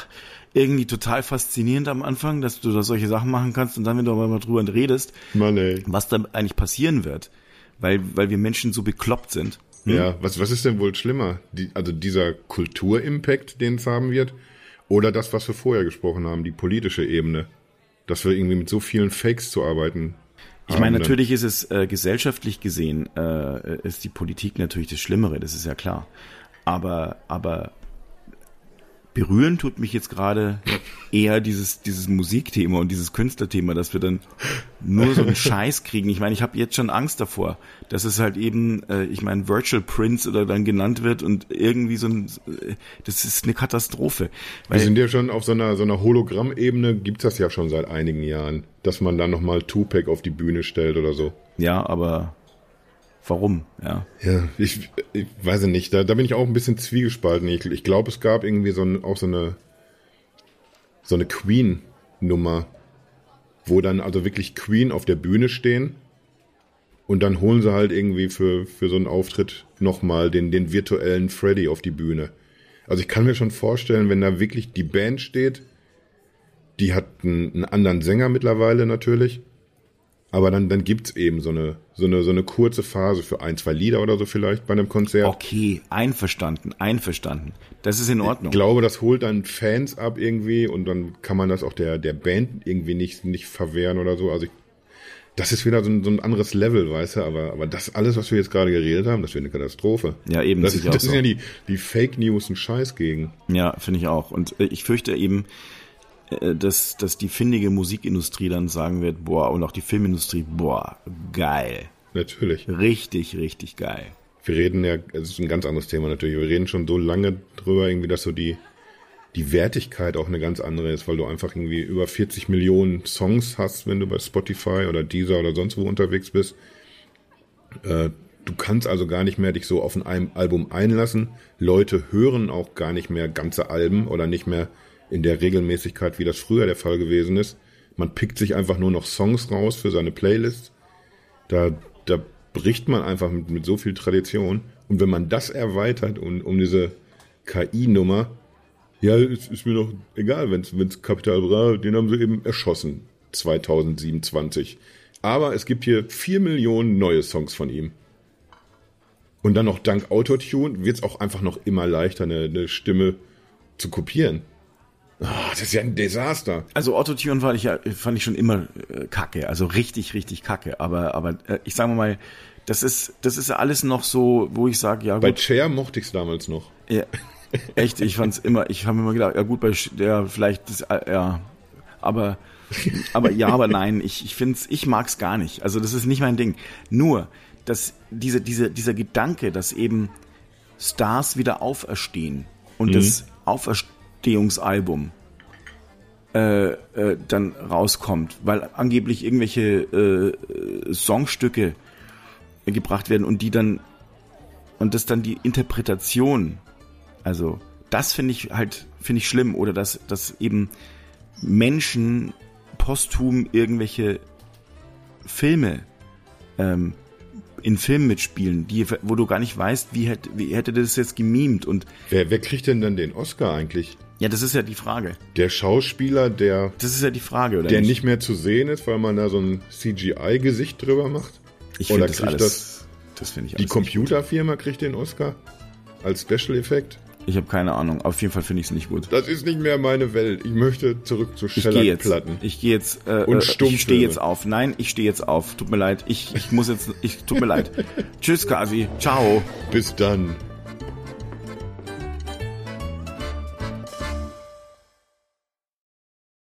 irgendwie total faszinierend am Anfang, dass du da solche Sachen machen kannst und dann, wenn du aber mal drüber redest, Mann, ey. was da eigentlich passieren wird, weil, weil wir Menschen so bekloppt sind. Ja, was, was ist denn wohl schlimmer? Die, also dieser Kulturimpact, den es haben wird, oder das, was wir vorher gesprochen haben, die politische Ebene, dass wir irgendwie mit so vielen Fakes zu arbeiten. Ich meine, dann. natürlich ist es äh, gesellschaftlich gesehen, äh, ist die Politik natürlich das Schlimmere, das ist ja klar. Aber, aber berühren tut mich jetzt gerade eher dieses, dieses Musikthema und dieses Künstlerthema, dass wir dann nur so einen [LAUGHS] Scheiß kriegen. Ich meine, ich habe jetzt schon Angst davor, dass es halt eben, äh, ich meine, Virtual Prince oder dann genannt wird und irgendwie so ein, äh, das ist eine Katastrophe. Wir sind ja schon auf so einer, so einer Hologrammebene, gibt's das ja schon seit einigen Jahren, dass man dann nochmal Tupac auf die Bühne stellt oder so. ja, aber warum? Ja. Ja, ich, ich weiß nicht, da, da bin ich auch ein bisschen zwiegespalten. Ich, ich glaube, es gab irgendwie so ein, auch so eine, so eine Queen-Nummer, wo dann also wirklich Queen auf der Bühne stehen und dann holen sie halt irgendwie für, für so einen Auftritt nochmal den, den virtuellen Freddy auf die Bühne. Also ich kann mir schon vorstellen, wenn da wirklich die Band steht, die hat einen, einen anderen Sänger mittlerweile natürlich, aber dann, dann gibt's eben so eine, so, eine, so eine kurze Phase für ein, zwei Lieder oder so vielleicht bei einem Konzert. Okay, einverstanden, einverstanden. Das ist in Ordnung. Ich glaube, das holt dann Fans ab irgendwie und dann kann man das auch der, der Band irgendwie nicht, nicht verwehren oder so. Also ich, das ist wieder so ein, so ein anderes Level, weißt du, aber, aber das alles, was wir jetzt gerade geredet haben, das wäre eine Katastrophe. Ja, eben, Das, ist, das sind so. ja die, die Fake News ein Scheiß gegen. Ja, finde ich auch. Und äh, ich fürchte eben, dass, dass die findige Musikindustrie dann sagen wird, boah, und auch die Filmindustrie, boah, geil. Natürlich. Richtig, richtig geil. Wir reden ja, es ist ein ganz anderes Thema natürlich, wir reden schon so lange drüber, irgendwie, dass so die, die Wertigkeit auch eine ganz andere ist, weil du einfach irgendwie über 40 Millionen Songs hast, wenn du bei Spotify oder Deezer oder sonst wo unterwegs bist. Äh, du kannst also gar nicht mehr dich so auf ein Album einlassen. Leute hören auch gar nicht mehr ganze Alben oder nicht mehr in der Regelmäßigkeit, wie das früher der Fall gewesen ist. Man pickt sich einfach nur noch Songs raus für seine Playlist. Da, da bricht man einfach mit, mit so viel Tradition. Und wenn man das erweitert und um diese KI-Nummer, ja, ist, ist mir doch egal, wenn es Capital Bra, den haben sie eben erschossen, 2027. Aber es gibt hier vier Millionen neue Songs von ihm. Und dann noch dank Autotune wird es auch einfach noch immer leichter, eine, eine Stimme zu kopieren. Ah, das ist ja ein Desaster. Also Autotune fand ich ja, fand ich schon immer äh, kacke, also richtig, richtig kacke. Aber, aber äh, ich sage mal, das ist, das ist ja alles noch so, wo ich sage, ja Bei gut, Cher mochte ich es damals noch. ja, echt, ich fand's immer, ich habe immer gedacht, ja gut, bei der vielleicht, das, äh, ja, aber, aber ja, aber nein, ich, ich find's, ich mag's gar nicht. Also das ist nicht mein Ding. Nur, dass diese, diese, dieser Gedanke, dass eben Stars wieder auferstehen und das Auferstehungsalbum äh, äh, dann rauskommt, weil angeblich irgendwelche äh, Songstücke gebracht werden und die dann und das dann die Interpretation, also das finde ich halt finde ich schlimm oder dass dass eben Menschen posthum irgendwelche Filme ähm, in Filmen mitspielen, die wo du gar nicht weißt, wie hätte wie hätte das jetzt gemimt und Wer, wer kriegt denn dann den Oscar eigentlich? Ja, das ist ja die Frage. Der Schauspieler, der, Das ist ja die Frage, oder der nicht mehr zu sehen ist, weil man da so ein CGI-Gesicht drüber macht? Ich Oder finde das kriegt alles. das Das, finde ich die alles nicht gut. Computerfirma kriegt den Oscar als Special Effekt? Ich habe keine Ahnung. Auf jeden Fall finde ich es nicht gut. Das ist nicht mehr meine Welt. Ich möchte zurück zu Ich gehe jetzt. Schellackplatten. Ich gehe jetzt. Äh, Und äh, Stummfilme. ich stehe jetzt auf. Nein, ich stehe jetzt auf. Tut mir leid. Ich, ich muss jetzt. Ich tut mir leid. [LAUGHS] Tschüss, Kasi. Ciao. Bis dann.